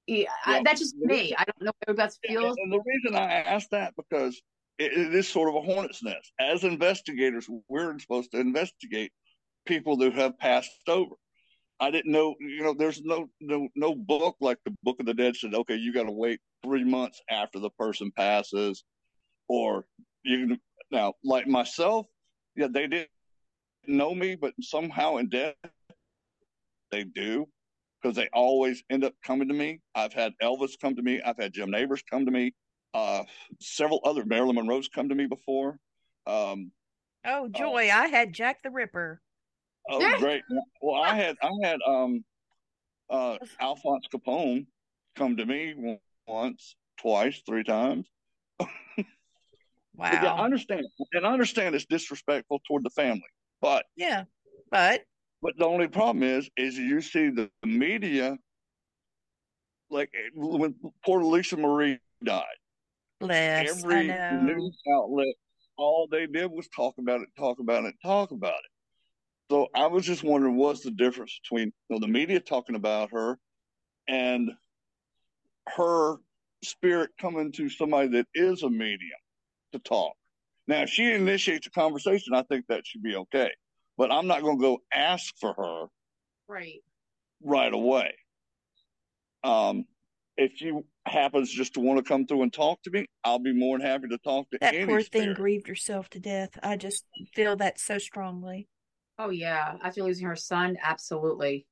Yeah, I- that's just me. I don't know how everybody else feels. And the reason I ask that because it, it is sort of a hornet's nest. As investigators, we're supposed to investigate people who have passed over. I didn't know, you know, there's no no no book like the Book of the Dead said, okay, you got to wait three months after the person passes, or you can now like myself, yeah, they didn't know me, but somehow in death they do because they always end up coming to me. I've had Elvis come to me. I've had Jim Nabors come to me. Uh, several other Marilyn Monroe's come to me before. Um, Oh, joy. I had Jack the Ripper. oh, great! Well, I had I had um, uh, Alphonse Capone come to me once, twice, three times. Wow. Yeah, I understand, and I understand it's disrespectful toward the family. But Yeah. But But the only problem is, is you see the media, like when poor Lisa Marie died, less. I every know. news outlet all they did was talk about it, talk about it, talk about it. So I was just wondering what's the difference between you know, the media talking about her and her spirit coming to somebody that is a medium to talk. Now, if she initiates a conversation, I think that should be okay. But I'm not going to go ask for her Right. right away. Um, if she happens just to want to come through and talk to me, I'll be more than happy to talk to That any poor thing spirit. grieved herself to death. I just feel that so strongly. Oh yeah. After losing her son, absolutely.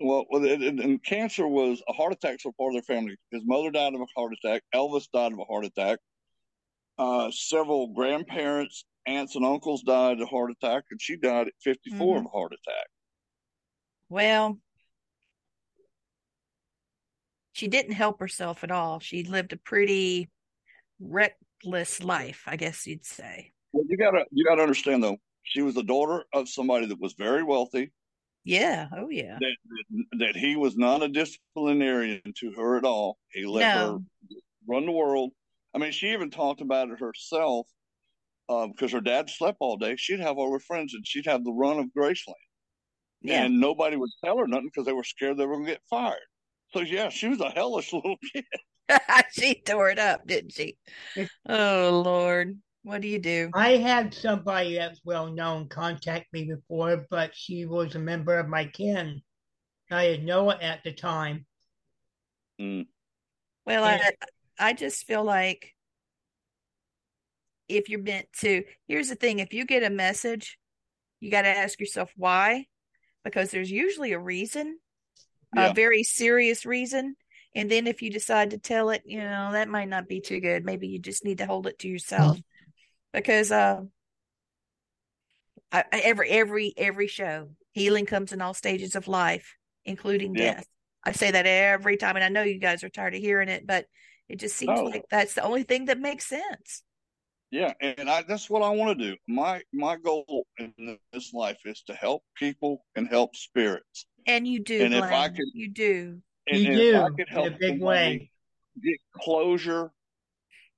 Well, well, and, and- and cancer was a heart attack for part of their family. His mother died of a heart attack. Elvis died of a heart attack. Uh, several grandparents, aunts, and uncles died of a heart attack, and she died at 54 of a heart attack. Well, she didn't help herself at all. She lived a pretty reckless life, I guess you'd say. Well, you gotta you gotta understand though, she was the daughter of somebody that was very wealthy. Yeah. Oh, yeah. That that, that he was not a disciplinarian to her at all. He let her run the world. I mean, she even talked about it herself uh, because her dad slept all day. She'd have all her friends and she'd have the run of Graceland. Yeah. And nobody would tell her nothing because they were scared they were going to get fired. So, yeah, she was a hellish little kid. she tore it up, didn't she? Oh, Lord. What do you do? I had somebody that's well known contact me before, but she was a member of my kin. I didn't know it at the time. Mm. Well, I I just feel like if you're meant to, here's the thing: if you get a message, you got to ask yourself why, because there's usually a reason, Yeah. a very serious reason. And then if you decide to tell it, you know, that might not be too good. Maybe you just need to hold it to yourself, because uh, I, every every every show, healing comes in all stages of life, including Yeah. death. I say that every time, and I know you guys are tired of hearing it, but it just seems Oh. like that's the only thing that makes sense. Yeah, and I, that's what I want to do. My my goal in this life is to help people and help spirits. And you do, And if I could- you do. And, You and do if I could help in a big way. get closure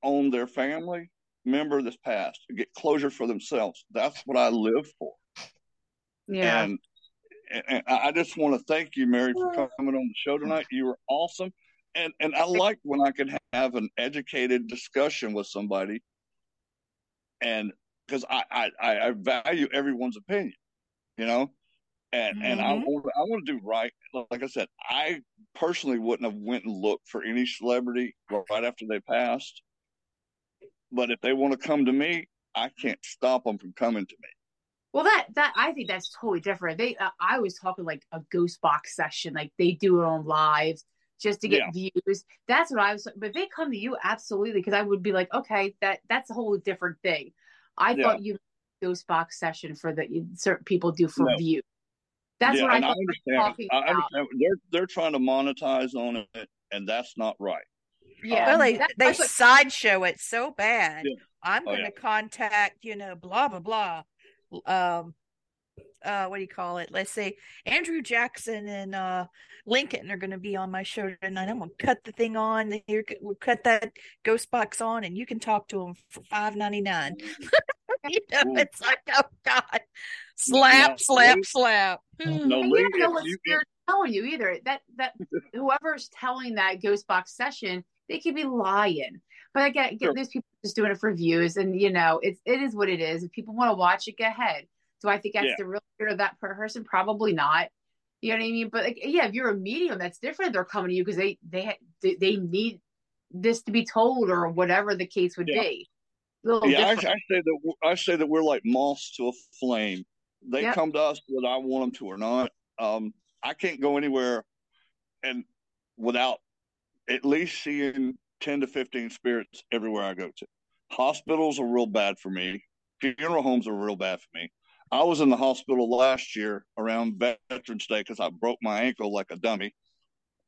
on their family member that's passed, get closure for themselves. That's what I live for. Yeah. And, and I I just want to thank you, Mary, for coming on the show tonight. You were awesome. And and I like when I can have an educated discussion with somebody. And because I, I, I I value everyone's opinion, you know, and and I want I want to do right. Like I said, I personally wouldn't have went and looked for any celebrity right after they passed. But if they want to come to me, I can't stop them from coming to me. Well, that that I think that's totally different. They, uh, I was talking like a ghost box session, like they do it on live just to get views. That's what I was. But they come to you, absolutely, because I would be like, okay, that that's a whole different thing. I Yeah. thought you ghost box session for the certain people do for No. view. That's yeah, what I and I thought you were understand. I about. understand. They're they're trying to monetize on it, and that's not right. Yeah, well, they that- they that's what- sideshow it so bad. Yeah. I'm Oh, going yeah. to contact, you know, blah blah blah. Um, uh, what do you call it? Let's say Andrew Jackson and uh Lincoln are going to be on my show tonight. I'm going to cut the thing on. Here, we'll cut that ghost box on, and you can talk to them for five ninety nine. you know, it's like, oh God, slap, No, slap, Lee- slap. Hmm. No, And you don't know what you- spirit's telling you either. That that whoever's telling that ghost box session, they could be lying. But I get, get Sure. there's people just doing it for views, and you know, it's it is what it is. If people want to watch it, go ahead. Do I think that's Yeah. the real spirit of that person? Probably not. You know what I mean? But like, yeah, if you're a medium, that's different. They're coming to you because they they they they need this to be told or whatever the case would Yeah. be. Little yeah, I, I say that I say that we're like moths to a flame. They Yep. come to us whether I want them to or not. Um, I can't go anywhere and without at least seeing ten to fifteen spirits everywhere I go to. Hospitals are real bad for me. Funeral homes are real bad for me. I was in the hospital last year around Veterans Day because I broke my ankle like a dummy.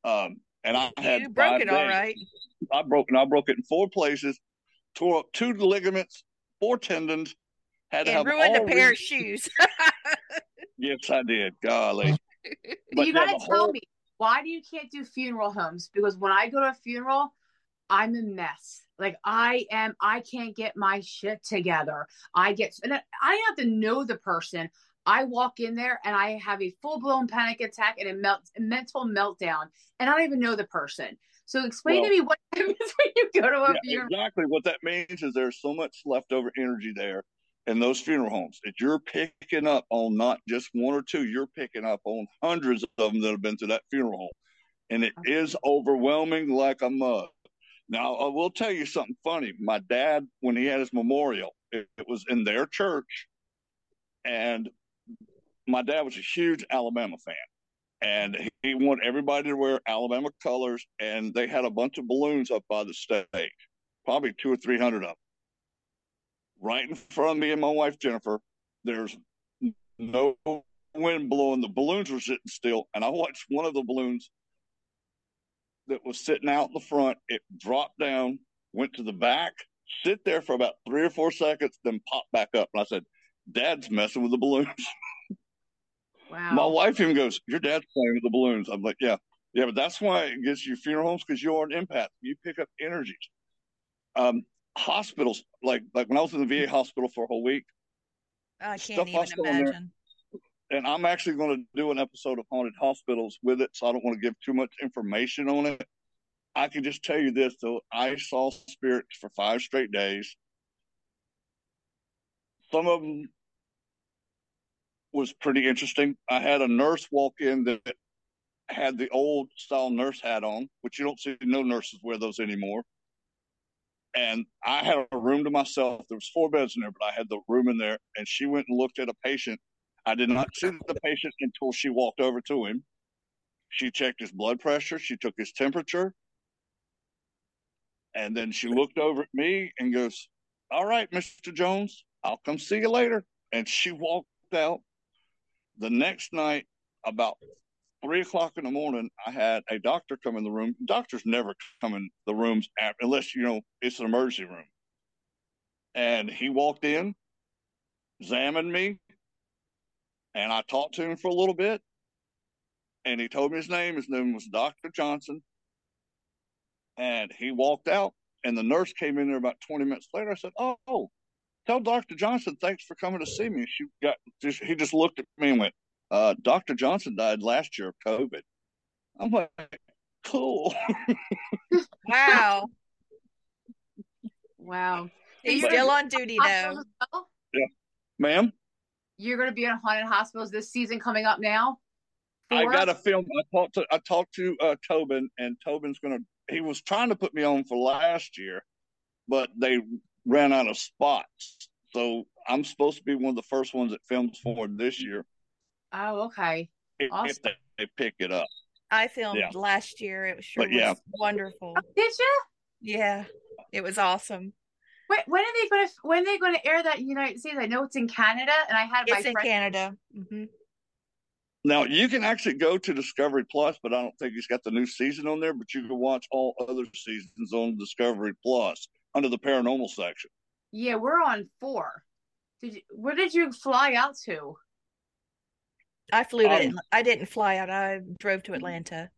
Um, and I had You broke it all days. right. I broke and I broke it in four places, tore up two ligaments, four tendons, had to And have ruined a pair re- of shoes. Yes, I did. Golly. But you got to tell whole- me why do you can't do funeral homes? Because when I go to a funeral, I'm a mess. Like I am, I can't get my shit together. I get, and I have to know the person. I walk in there and I have a full blown panic attack and a, melt, a mental meltdown, and I don't even know the person. So explain well, to me what happens when you go to a yeah, funeral. Exactly what that means is there's so much leftover energy there in those funeral homes that you're picking up on not just one or two, you're picking up on hundreds of them that have been to that funeral home. And it okay. is overwhelming like a mug. Now, I will tell you something funny. My dad, when he had his memorial, it, it was in their church. And my dad was a huge Alabama fan and he wanted everybody to wear Alabama colors, and they had a bunch of balloons up by the stage, probably two or three hundred of them, right in front of me and my wife Jennifer. There's no wind blowing; the balloons were sitting still, and I watched one of the balloons that was sitting out in the front. It dropped down, went to the back, sit there for about three or four seconds, then popped back up, and I said, "Dad's messing with the balloons." Wow. My wife even goes, Your dad's playing with the balloons. I'm like, Yeah. Yeah, but that's why it gets you funeral homes because you're an empath. You pick up energies. Um, hospitals, like like when I was in the VA hospital for a whole week. I can't even imagine. and I'm actually going to do an episode of Haunted Hospitals with it, so I don't want to give too much information on it. I can just tell you this though, I saw spirits for five straight days. Some of them was pretty interesting. I had a nurse walk in that had the old style nurse hat on, which you don't see no nurses wear those anymore. And I had a room to myself. There was four beds in there, but I had the room in there. And she went and looked at a patient. I did not see the patient until she walked over to him. She checked his blood pressure. She took his temperature. And then she looked over at me and goes, All right, Mr. Jones, I'll come see you later. And she walked out the next night, about three o'clock in the morning, I had a doctor come in the room. Doctors never come in the rooms after, unless you know it's an emergency room. And he walked in, examined me, and I talked to him for a little bit. And he told me his name. His name was Dr. Johnson. And he walked out, and the nurse came in there about 20 minutes later. I said, Oh, tell Dr. Johnson thanks for coming to see me. She got just he just looked at me and went, uh, Dr. Johnson died last year of COVID. I'm like, cool. wow. Wow. He's still on duty though. Yeah. Ma'am? You're gonna be in haunted hospitals this season coming up now? I got a film. I talked to I talked to uh, Tobin, and Tobin's gonna. He was trying to put me on for last year, but they ran out of spots. So I'm supposed to be one of the first ones that films for this year. Oh, okay. If, awesome. if they, they, pick it up. I filmed yeah. last year. It was sure but, yeah. was wonderful. Oh, did you? Yeah, it was awesome. Wait, when are they going to when are they going to air that in the United States? I know it's in Canada, and I had it's my in friend... Canada. Mm-hmm. Now you can actually go to Discovery Plus, but I don't think he's got the new season on there. But you can watch all other seasons on Discovery Plus under the paranormal section. Yeah, we're on four. Did you, where did you fly out to? I flew to. Um, I didn't fly out. I drove to Atlanta.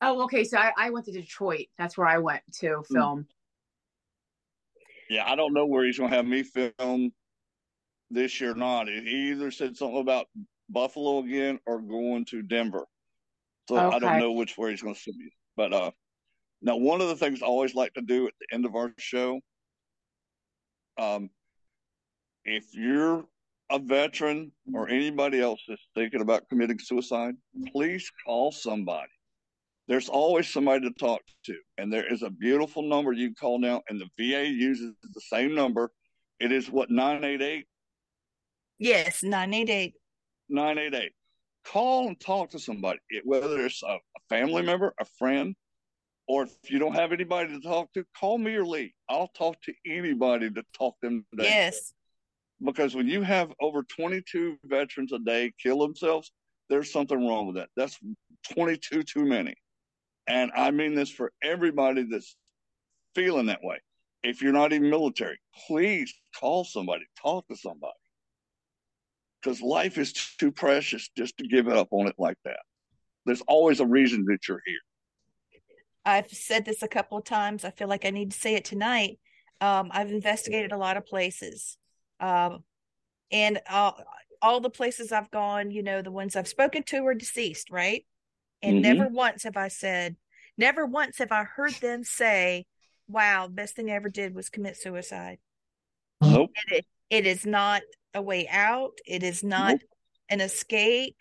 Oh, okay. So I, I went to Detroit. That's where I went to hmm. film. Yeah, I don't know where he's going to have me film this year or not. He either said something about Buffalo again or going to Denver. So okay. I don't know which way he's going to send me. But uh, now, one of the things I always like to do at the end of our show, um, if you're a veteran or anybody else that's thinking about committing suicide, please call somebody. There's always somebody to talk to, and there is a beautiful number you can call now, and the VA uses the same number. It is what nine eight eight. Yes, nine eight eight. Nine eight eight. Call and talk to somebody, whether it's a, a family member, a friend, or if you don't have anybody to talk to, call me or Lee. I'll talk to anybody to talk them today. Yes. Because when you have over 22 veterans a day kill themselves, there's something wrong with that. That's 22 too many. And I mean this for everybody that's feeling that way. If you're not even military, please call somebody, talk to somebody. Because life is too precious just to give up on it like that. There's always a reason that you're here. I've said this a couple of times. I feel like I need to say it tonight. Um, I've investigated a lot of places. Um, and all, all the places I've gone, you know, the ones I've spoken to are deceased, right? And Mhm. never once have I said, never once have I heard them say, wow, best thing I ever did was commit suicide. Nope. It, it is not a way out. It is not Nope. an escape.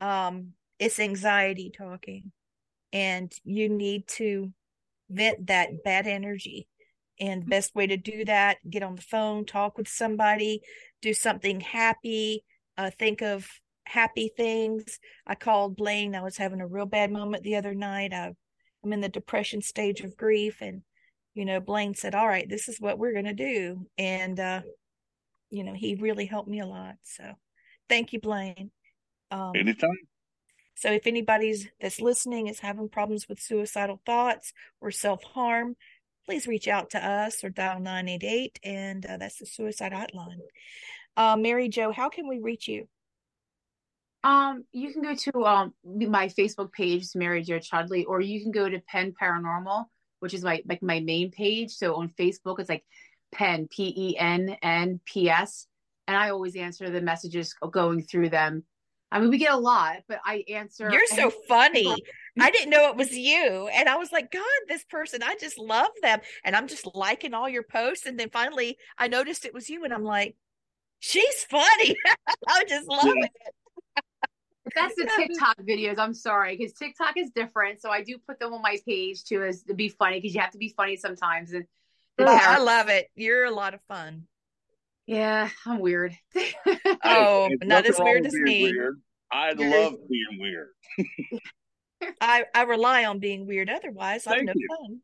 Um, it's anxiety talking. And you need to vent that bad energy. And the best way to do that, get on the phone, talk with somebody, do something happy, uh, think of happy things. I called Blaine. I was having a real bad moment the other night. I, I'm in the depression stage of grief. And, you know, Blaine said, All right, this is what we're going to do. And, uh, you know, he really helped me a lot. So thank you, Blaine. Um, Anytime. So if anybody's that's listening is having problems with suicidal thoughts or self-harm, please reach out to us or dial 988 and uh, that's the suicide hotline. Uh, Mary Jo, how can we reach you? Um, you can go to um my Facebook page, Mary Jo Chudley, or you can go to Penn Paranormal, which is my like my main page. So on Facebook, it's like Penn P E N N P S, and I always answer the messages going through them. I mean, we get a lot, but I answer. You're so funny. I didn't know it was you. And I was like, God, this person, I just love them. And I'm just liking all your posts. And then finally I noticed it was you. And I'm like, she's funny. I just love Yeah. it. That's the TikTok videos. I'm sorry, because TikTok is different. So I do put them on my page too, as to be funny, because you have to be funny sometimes. And Well, I love it. You're a lot of fun. Yeah, I'm weird. Oh, There's not as weird as me. Weird. I love being weird. I, I rely on being weird. Otherwise, I've Thank no you. fun.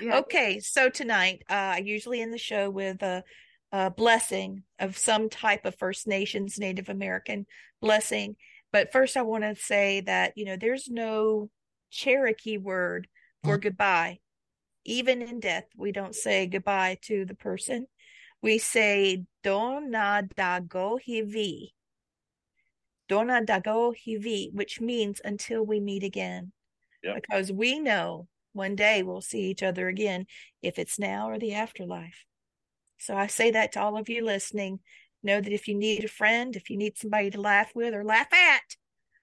Yeah. Okay, so tonight, uh, I usually end the show with a, a blessing of some type of First Nations, Native American blessing. But first, I want to say that, you know, there's no Cherokee word for goodbye. Even in death, we don't say goodbye to the person. We say Dona Dago Hivi. Dona Dago Hivi, which means until we meet again. Yep. Because we know one day we'll see each other again, if it's now or the afterlife. So I say that to all of you listening. Know that if you need a friend, if you need somebody to laugh with or laugh at,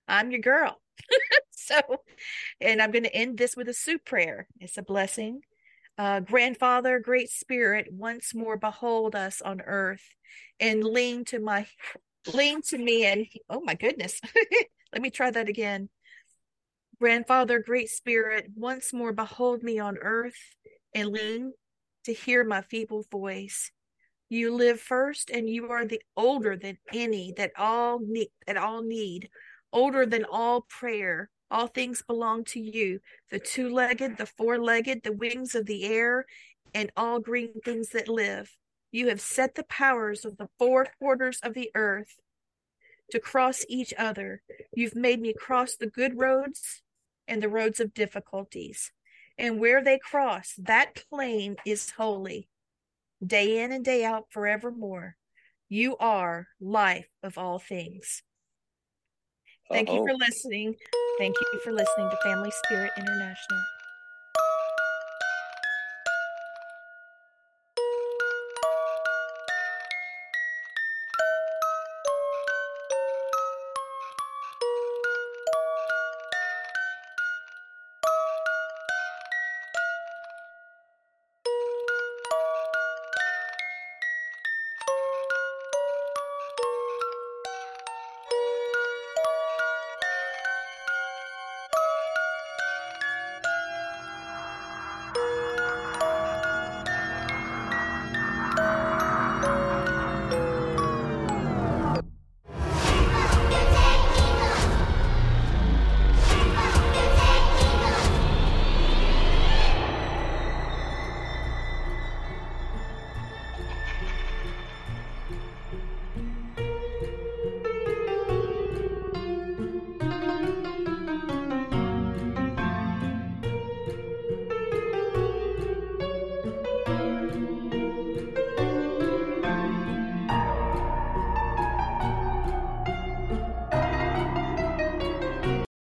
I'm your girl. so, and I'm going to end this with a Sioux prayer. It's a blessing. Uh, Grandfather, Great Spirit, once more behold us on earth and lean to my, lean to me and, oh my goodness. Let me try that again. Grandfather, Great Spirit, once more behold me on earth and lean to hear my feeble voice. You live first, and you are the older than any that all need that all need, older than all prayer. All things belong to you, the two-legged, the four-legged, the wings of the air, and all green things that live. You have set the powers of the four quarters of the earth to cross each other. You've made me cross the good roads and the roads of difficulties. And where they cross, that plain is holy day in and day out forevermore. You are life of all things. Thank you Uh-oh. for listening. Thank you for listening to Family Spirit International.